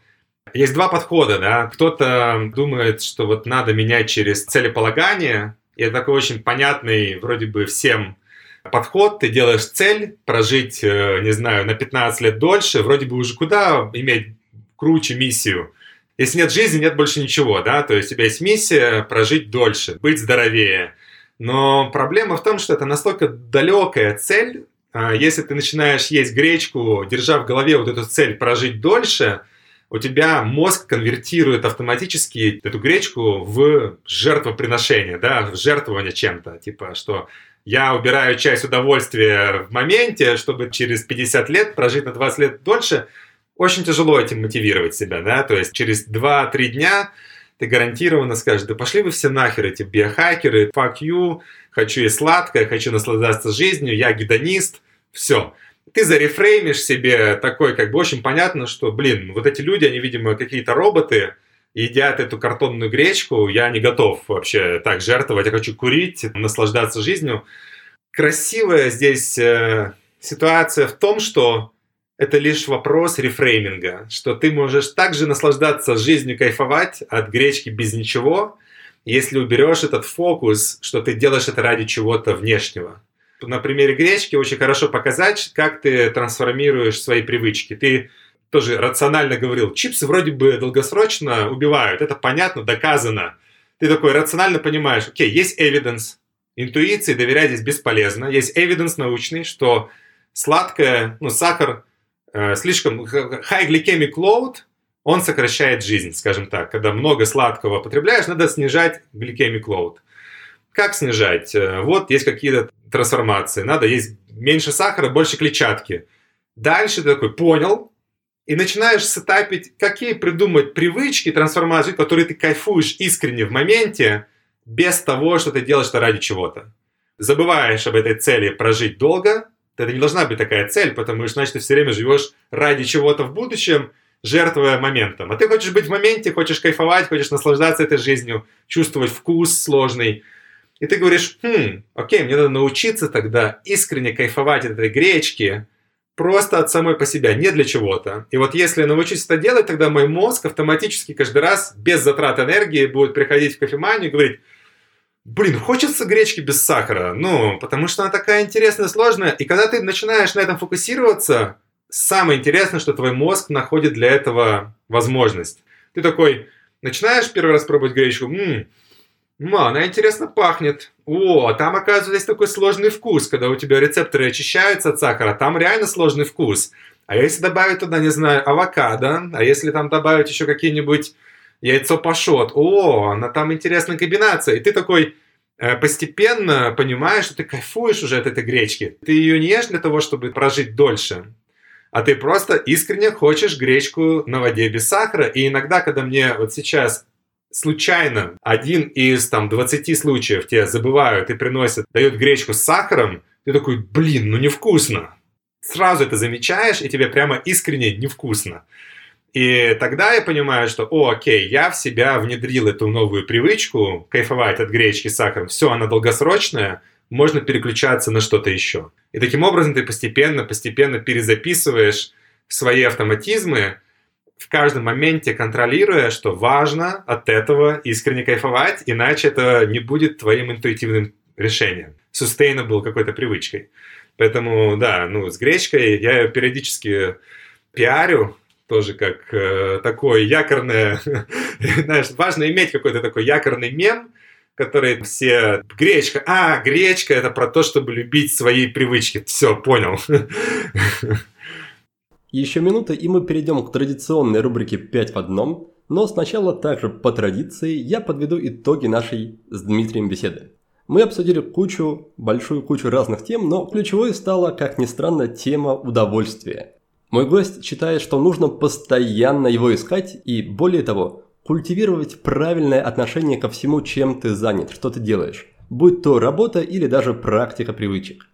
есть два подхода, да. Кто-то думает, что вот надо менять через целеполагание, и это такой очень понятный вроде бы всем подход, ты делаешь цель прожить, э, не знаю, на 15 лет дольше, вроде бы уже куда иметь круче миссию. Если нет жизни, нет больше ничего, да, то есть у тебя есть миссия прожить дольше, быть здоровее. Но проблема в том, что это настолько далекая цель, а если ты начинаешь есть гречку, держа в голове вот эту цель прожить дольше, у тебя мозг конвертирует автоматически эту гречку в жертвоприношение, да, в жертвование чем-то, типа, что я убираю часть удовольствия в моменте, чтобы через 50 лет прожить на 20 лет дольше, очень тяжело этим мотивировать себя, да, то есть через 2-3 дня ты гарантированно скажешь, да пошли вы все нахер, эти биохакеры, fuck you, хочу есть сладкое, хочу наслаждаться жизнью, я гедонист, все. Ты зарефреймишь себе такой, как бы очень понятно, что, блин, вот эти люди, они, видимо, какие-то роботы, едят эту картонную гречку, я не готов вообще так жертвовать, я хочу курить, наслаждаться жизнью. Красивая здесь э, ситуация в том, что это лишь вопрос рефрейминга, что ты можешь также наслаждаться жизнью, кайфовать от гречки без ничего, если уберешь этот фокус, что ты делаешь это ради чего-то внешнего. На примере гречки очень хорошо показать, как ты трансформируешь свои привычки. Ты тоже рационально говорил, чипсы вроде бы долгосрочно убивают, это понятно, доказано. Ты такой рационально понимаешь, окей, есть evidence, интуиции доверять здесь бесполезно, есть evidence научный, что сладкое, ну, сахар слишком high glycemic load, он сокращает жизнь, скажем так. Когда много сладкого потребляешь, надо снижать glycemic load. Как снижать? Э, вот есть какие-то трансформации. Надо есть меньше сахара, больше клетчатки. Дальше ты такой, понял, и начинаешь сетапить, какие придумать привычки, трансформации, которые ты кайфуешь искренне в моменте, без того, что ты делаешь это ради чего-то. Забываешь об этой цели прожить долго, Это не должна быть такая цель, потому что, значит, ты все время живешь ради чего-то в будущем, жертвуя моментом. А ты хочешь быть в моменте, хочешь кайфовать, хочешь наслаждаться этой жизнью, чувствовать вкус сложный. И ты говоришь, хм, окей, мне надо научиться тогда искренне кайфовать от этой гречки, просто от самой по себе, не для чего-то. И вот если я научусь это делать, тогда мой мозг автоматически каждый раз без затрат энергии будет приходить в кофеманию и говорить, блин, хочется гречки без сахара, ну, потому что она такая интересная, сложная. И когда ты начинаешь на этом фокусироваться, самое интересное, что твой мозг находит для этого возможность. Ты такой, начинаешь первый раз пробовать гречку, м-м, она интересно пахнет. О, там, оказывается, есть такой сложный вкус, когда у тебя рецепторы очищаются от сахара. Там реально сложный вкус. А если добавить туда, не знаю, авокадо, а если там добавить еще какие-нибудь яйцо пашот, о, она там интересная комбинация. И ты такой э, постепенно понимаешь, что ты кайфуешь уже от этой гречки. Ты ее не ешь для того, чтобы прожить дольше, а ты просто искренне хочешь гречку на воде без сахара. И иногда, когда мне вот сейчас случайно один из там 20 случаев тебя забывают и приносят, дают гречку с сахаром, ты такой, блин, ну невкусно. Сразу это замечаешь, и тебе прямо искренне невкусно. И тогда я понимаю, что, о, окей, я в себя внедрил эту новую привычку, кайфовать от гречки с сахаром. Все, она долгосрочная, можно переключаться на что-то еще. И таким образом ты постепенно, постепенно перезаписываешь свои автоматизмы, в каждом моменте контролируя, что важно от этого искренне кайфовать, иначе это не будет твоим интуитивным решением, sustainable какой-то привычкой. Поэтому, да, ну, с гречкой я ее периодически пиарю, тоже как э, такое якорное, <laughs> знаешь, важно иметь какой-то такой якорный мем, который все... Гречка. А, гречка это про то, чтобы любить свои привычки. Все, понял. Еще минута, и мы перейдем к традиционной рубрике «5 в одном», но сначала также по традиции я подведу итоги нашей с Дмитрием беседы. Мы обсудили кучу, большую кучу разных тем, но ключевой стала, как ни странно, тема удовольствия. Мой гость считает, что нужно постоянно его искать и, более того, культивировать правильное отношение ко всему, чем ты занят, что ты делаешь, будь то работа или даже практика привычек.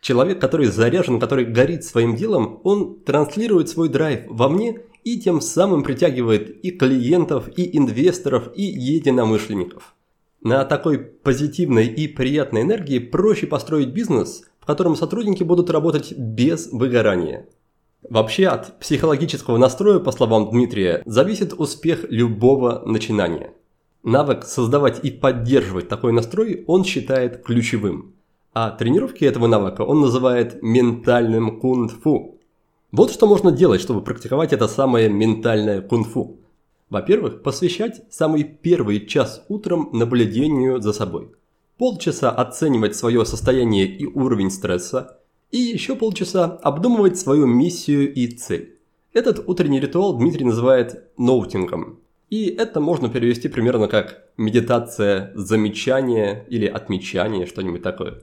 Человек, который заряжен, который горит своим делом, он транслирует свой драйв вовне и тем самым притягивает и клиентов, и инвесторов, и единомышленников. На такой позитивной и приятной энергии проще построить бизнес, в котором сотрудники будут работать без выгорания. Вообще от психологического настроя, по словам Дмитрия, зависит успех любого начинания. Навык создавать и поддерживать такой настрой он считает ключевым. А тренировки этого навыка он называет ментальным кунг-фу. Вот что можно делать, чтобы практиковать это самое ментальное кунг-фу. Во-первых, посвящать самый первый час утром наблюдению за собой. Полчаса оценивать свое состояние и уровень стресса, и еще полчаса обдумывать свою миссию и цель. Этот утренний ритуал Дмитрий называет ноутингом. И это можно перевести примерно как медитация замечания или отмечание, что-нибудь такое.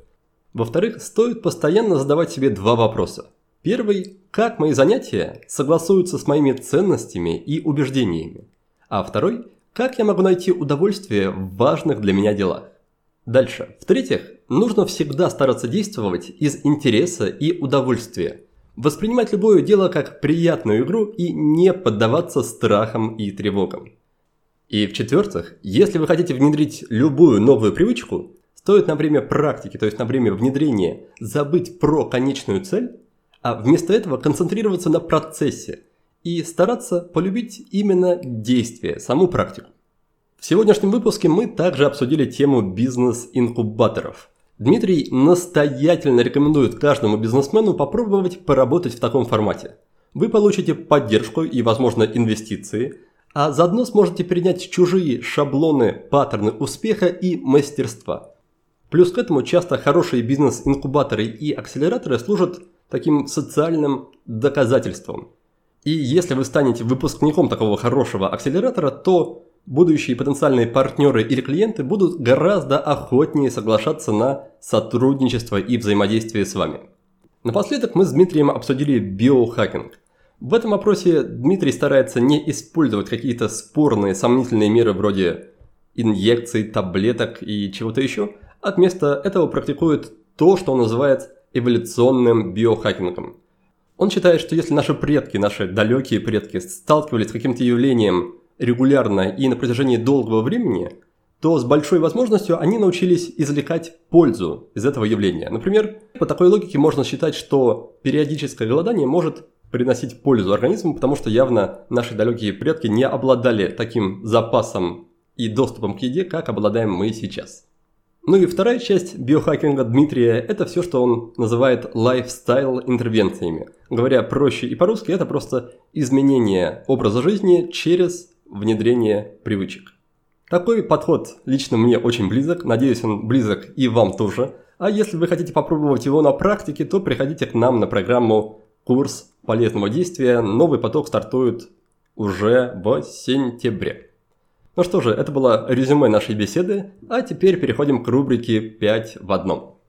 Во-вторых, стоит постоянно задавать себе два вопроса. Первый – как мои занятия согласуются с моими ценностями и убеждениями? А второй – как я могу найти удовольствие в важных для меня делах? Дальше. В-третьих, нужно всегда стараться действовать из интереса и удовольствия. Воспринимать любое дело как приятную игру и не поддаваться страхам и тревогам. И в-четвертых, если вы хотите внедрить любую новую привычку, Стоит на время практики, то есть на время внедрения, забыть про конечную цель, а вместо этого концентрироваться на процессе и стараться полюбить именно действие, саму практику. В сегодняшнем выпуске мы также обсудили тему бизнес-инкубаторов. Дмитрий настоятельно рекомендует каждому бизнесмену попробовать поработать в таком формате. Вы получите поддержку и, возможно, инвестиции, а заодно сможете перенять чужие шаблоны, паттерны успеха и мастерства – Плюс к этому часто хорошие бизнес-инкубаторы и акселераторы служат таким социальным доказательством. И если вы станете выпускником такого хорошего акселератора, то будущие потенциальные партнеры или клиенты будут гораздо охотнее соглашаться на сотрудничество и взаимодействие с вами. Напоследок мы с Дмитрием обсудили биохакинг. В этом опросе Дмитрий старается не использовать какие-то спорные, сомнительные меры вроде инъекций, таблеток и чего-то еще – а вместо этого практикует то, что он называет эволюционным биохакингом. Он считает, что если наши предки, наши далекие предки сталкивались с каким-то явлением регулярно и на протяжении долгого времени, то с большой возможностью они научились извлекать пользу из этого явления. Например, по такой логике можно считать, что периодическое голодание может приносить пользу организму, потому что явно наши далекие предки не обладали таким запасом и доступом к еде, как обладаем мы сейчас. Ну и вторая часть биохакинга Дмитрия – это все, что он называет лайфстайл интервенциями. Говоря проще и по-русски, это просто изменение образа жизни через внедрение привычек. Такой подход лично мне очень близок, надеюсь, он близок и вам тоже. А если вы хотите попробовать его на практике, то приходите к нам на программу «Курс полезного действия». Новый поток стартует уже в сентябре. Ну что же, это было резюме нашей беседы, а теперь переходим к рубрике «5 в одном».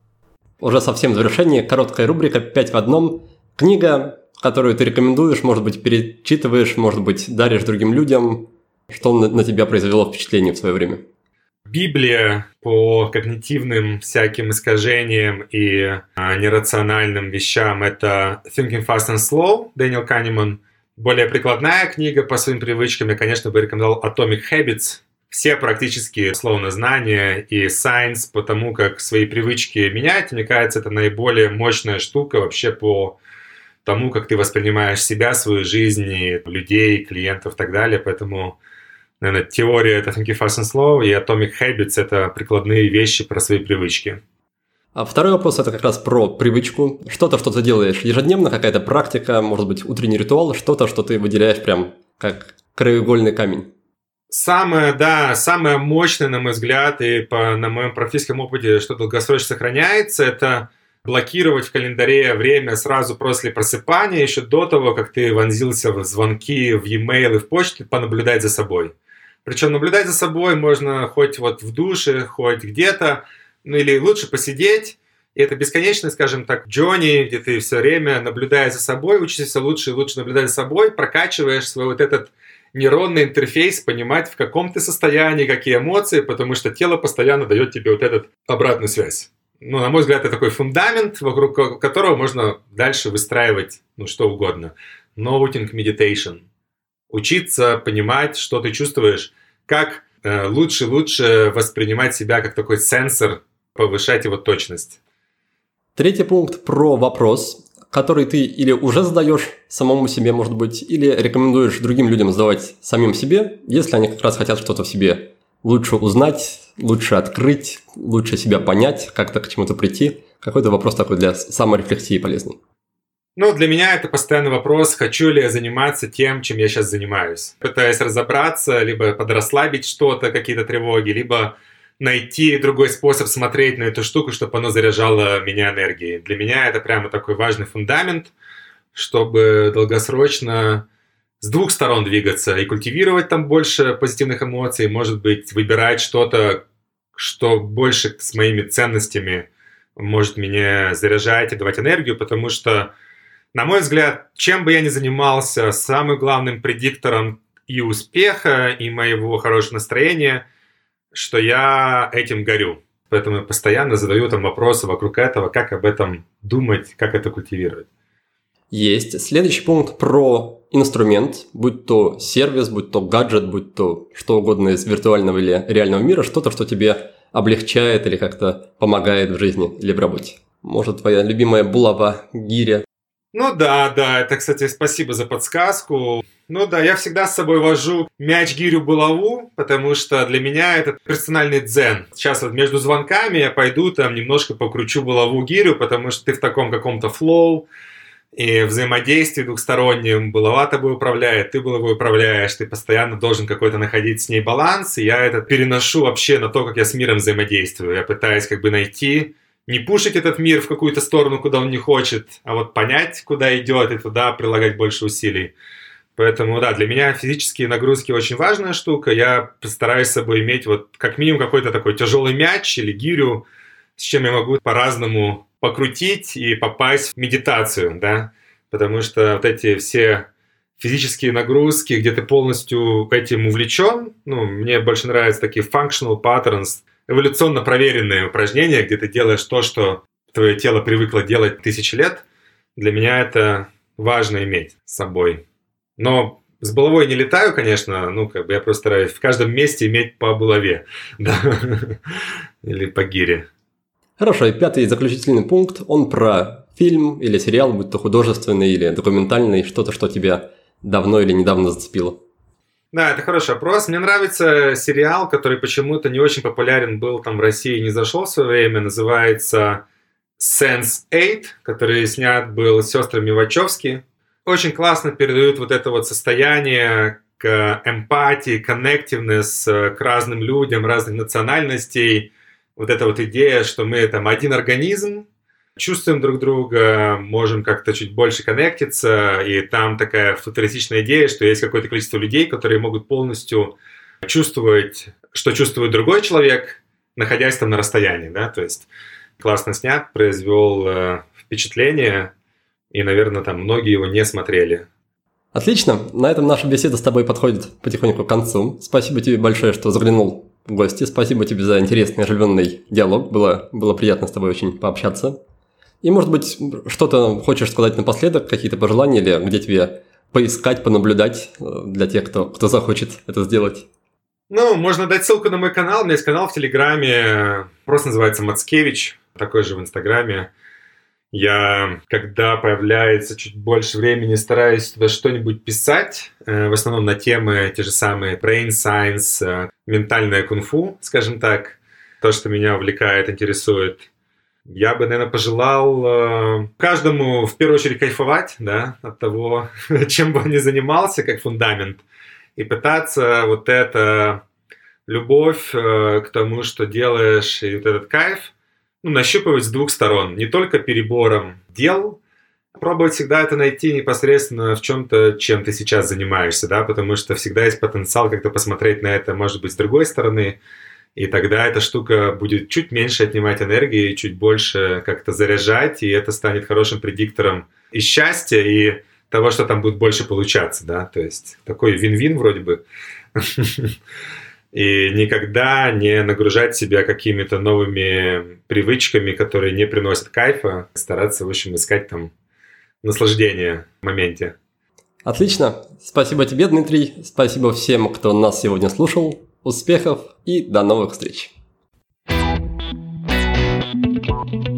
Уже совсем в завершении короткая рубрика «5 в одном». Книга, которую ты рекомендуешь, может быть, перечитываешь, может быть, даришь другим людям. Что на тебя произвело впечатление в свое время? Библия по когнитивным всяким искажениям и а, нерациональным вещам – это Thinking Fast and Slow, Дэниел Канеман – более прикладная книга по своим привычкам, я, конечно, бы рекомендовал Atomic Habits. Все практически словно знания и science по тому, как свои привычки менять, мне кажется, это наиболее мощная штука вообще по тому, как ты воспринимаешь себя, свою жизнь, людей, клиентов и так далее. Поэтому, наверное, теория это Think Fast and Slow и Atomic Habits – это прикладные вещи про свои привычки. А второй вопрос это как раз про привычку. Что-то, что ты делаешь ежедневно, какая-то практика, может быть, утренний ритуал, что-то, что ты выделяешь прям как краеугольный камень. Самое, да, самое мощное, на мой взгляд, и по, на моем практическом опыте, что долгосрочно сохраняется, это блокировать в календаре время сразу после просыпания, еще до того, как ты вонзился в звонки, в e-mail и в почту, понаблюдать за собой. Причем наблюдать за собой можно хоть вот в душе, хоть где-то, ну или лучше посидеть, и это бесконечно, скажем так, Джонни, где ты все время, наблюдая за собой, учишься лучше и лучше наблюдать за собой, прокачиваешь свой вот этот нейронный интерфейс, понимать, в каком ты состоянии, какие эмоции, потому что тело постоянно дает тебе вот эту обратную связь. Ну, на мой взгляд, это такой фундамент, вокруг которого можно дальше выстраивать ну, что угодно. Noting meditation. Учиться понимать, что ты чувствуешь, как э, лучше лучше воспринимать себя как такой сенсор повышать его точность. Третий пункт про вопрос, который ты или уже задаешь самому себе, может быть, или рекомендуешь другим людям задавать самим себе, если они как раз хотят что-то в себе лучше узнать, лучше открыть, лучше себя понять, как-то к чему-то прийти. Какой-то вопрос такой для саморефлексии полезный. Ну, для меня это постоянный вопрос, хочу ли я заниматься тем, чем я сейчас занимаюсь. Пытаясь разобраться, либо подрасслабить что-то, какие-то тревоги, либо найти другой способ смотреть на эту штуку, чтобы оно заряжало меня энергией. Для меня это прямо такой важный фундамент, чтобы долгосрочно с двух сторон двигаться и культивировать там больше позитивных эмоций, может быть, выбирать что-то, что больше с моими ценностями может меня заряжать и давать энергию, потому что, на мой взгляд, чем бы я ни занимался, самым главным предиктором и успеха, и моего хорошего настроения – что я этим горю. Поэтому я постоянно задаю там вопросы вокруг этого, как об этом думать, как это культивировать. Есть. Следующий пункт про инструмент, будь то сервис, будь то гаджет, будь то что угодно из виртуального или реального мира, что-то, что тебе облегчает или как-то помогает в жизни или в работе. Может, твоя любимая булава, гиря, ну да, да, это, кстати, спасибо за подсказку. Ну да, я всегда с собой вожу мяч гирю булаву, потому что для меня это персональный дзен. Сейчас вот между звонками я пойду там немножко покручу булаву гирю, потому что ты в таком каком-то флоу, и взаимодействии двухстороннем, булава тобой управляет, ты булавой управляешь, ты постоянно должен какой-то находить с ней баланс, и я это переношу вообще на то, как я с миром взаимодействую. Я пытаюсь как бы найти не пушить этот мир в какую-то сторону, куда он не хочет, а вот понять, куда идет, и туда прилагать больше усилий. Поэтому, да, для меня физические нагрузки очень важная штука. Я постараюсь с собой иметь вот как минимум какой-то такой тяжелый мяч или гирю, с чем я могу по-разному покрутить и попасть в медитацию, да, потому что вот эти все физические нагрузки, где ты полностью этим увлечен, ну, мне больше нравятся такие functional patterns – эволюционно проверенные упражнения, где ты делаешь то, что твое тело привыкло делать тысячи лет, для меня это важно иметь с собой. Но с булавой не летаю, конечно, ну, как бы я просто стараюсь в каждом месте иметь по булаве, <laughs> да, или по гире. Хорошо, и пятый заключительный пункт, он про фильм или сериал, будь то художественный или документальный, что-то, что тебя давно или недавно зацепило. Да, это хороший вопрос. Мне нравится сериал, который почему-то не очень популярен был там в России, не зашел в свое время, называется Sense8, который снят был с сестрами Вачовски. Очень классно передают вот это вот состояние к эмпатии, коннективнес к разным людям, разных национальностей. Вот эта вот идея, что мы там один организм, чувствуем друг друга, можем как-то чуть больше коннектиться, и там такая футуристичная идея, что есть какое-то количество людей, которые могут полностью чувствовать, что чувствует другой человек, находясь там на расстоянии, да, то есть классно снят, произвел э, впечатление, и, наверное, там многие его не смотрели. Отлично, на этом наша беседа с тобой подходит потихоньку к концу. Спасибо тебе большое, что заглянул в гости. Спасибо тебе за интересный оживленный диалог. Было, было приятно с тобой очень пообщаться. И, может быть, что-то хочешь сказать напоследок, какие-то пожелания или где тебе поискать, понаблюдать э, для тех, кто, кто захочет это сделать? Ну, можно дать ссылку на мой канал. У меня есть канал в Телеграме, просто называется Мацкевич такой же в Инстаграме. Я, когда появляется чуть больше времени, стараюсь туда что-нибудь писать, э, в основном на темы те же самые brain science, э, ментальное кунг-фу, скажем так, то, что меня увлекает, интересует. Я бы, наверное, пожелал э, каждому в первую очередь кайфовать да, от того, <laughs> чем бы он ни занимался, как фундамент, и пытаться вот это любовь к тому, что делаешь, и вот этот кайф – ну, нащупывать с двух сторон. Не только перебором дел, пробовать всегда это найти непосредственно в чем-то, чем ты сейчас занимаешься, да, потому что всегда есть потенциал как-то посмотреть на это, может быть, с другой стороны, и тогда эта штука будет чуть меньше отнимать энергии, чуть больше как-то заряжать, и это станет хорошим предиктором и счастья, и того, что там будет больше получаться, да, то есть такой вин-вин вроде бы. <laughs> и никогда не нагружать себя какими-то новыми привычками, которые не приносят кайфа, стараться, в общем, искать там наслаждение в моменте. Отлично. Спасибо тебе, Дмитрий. Спасибо всем, кто нас сегодня слушал. Успехов и до новых встреч. thank you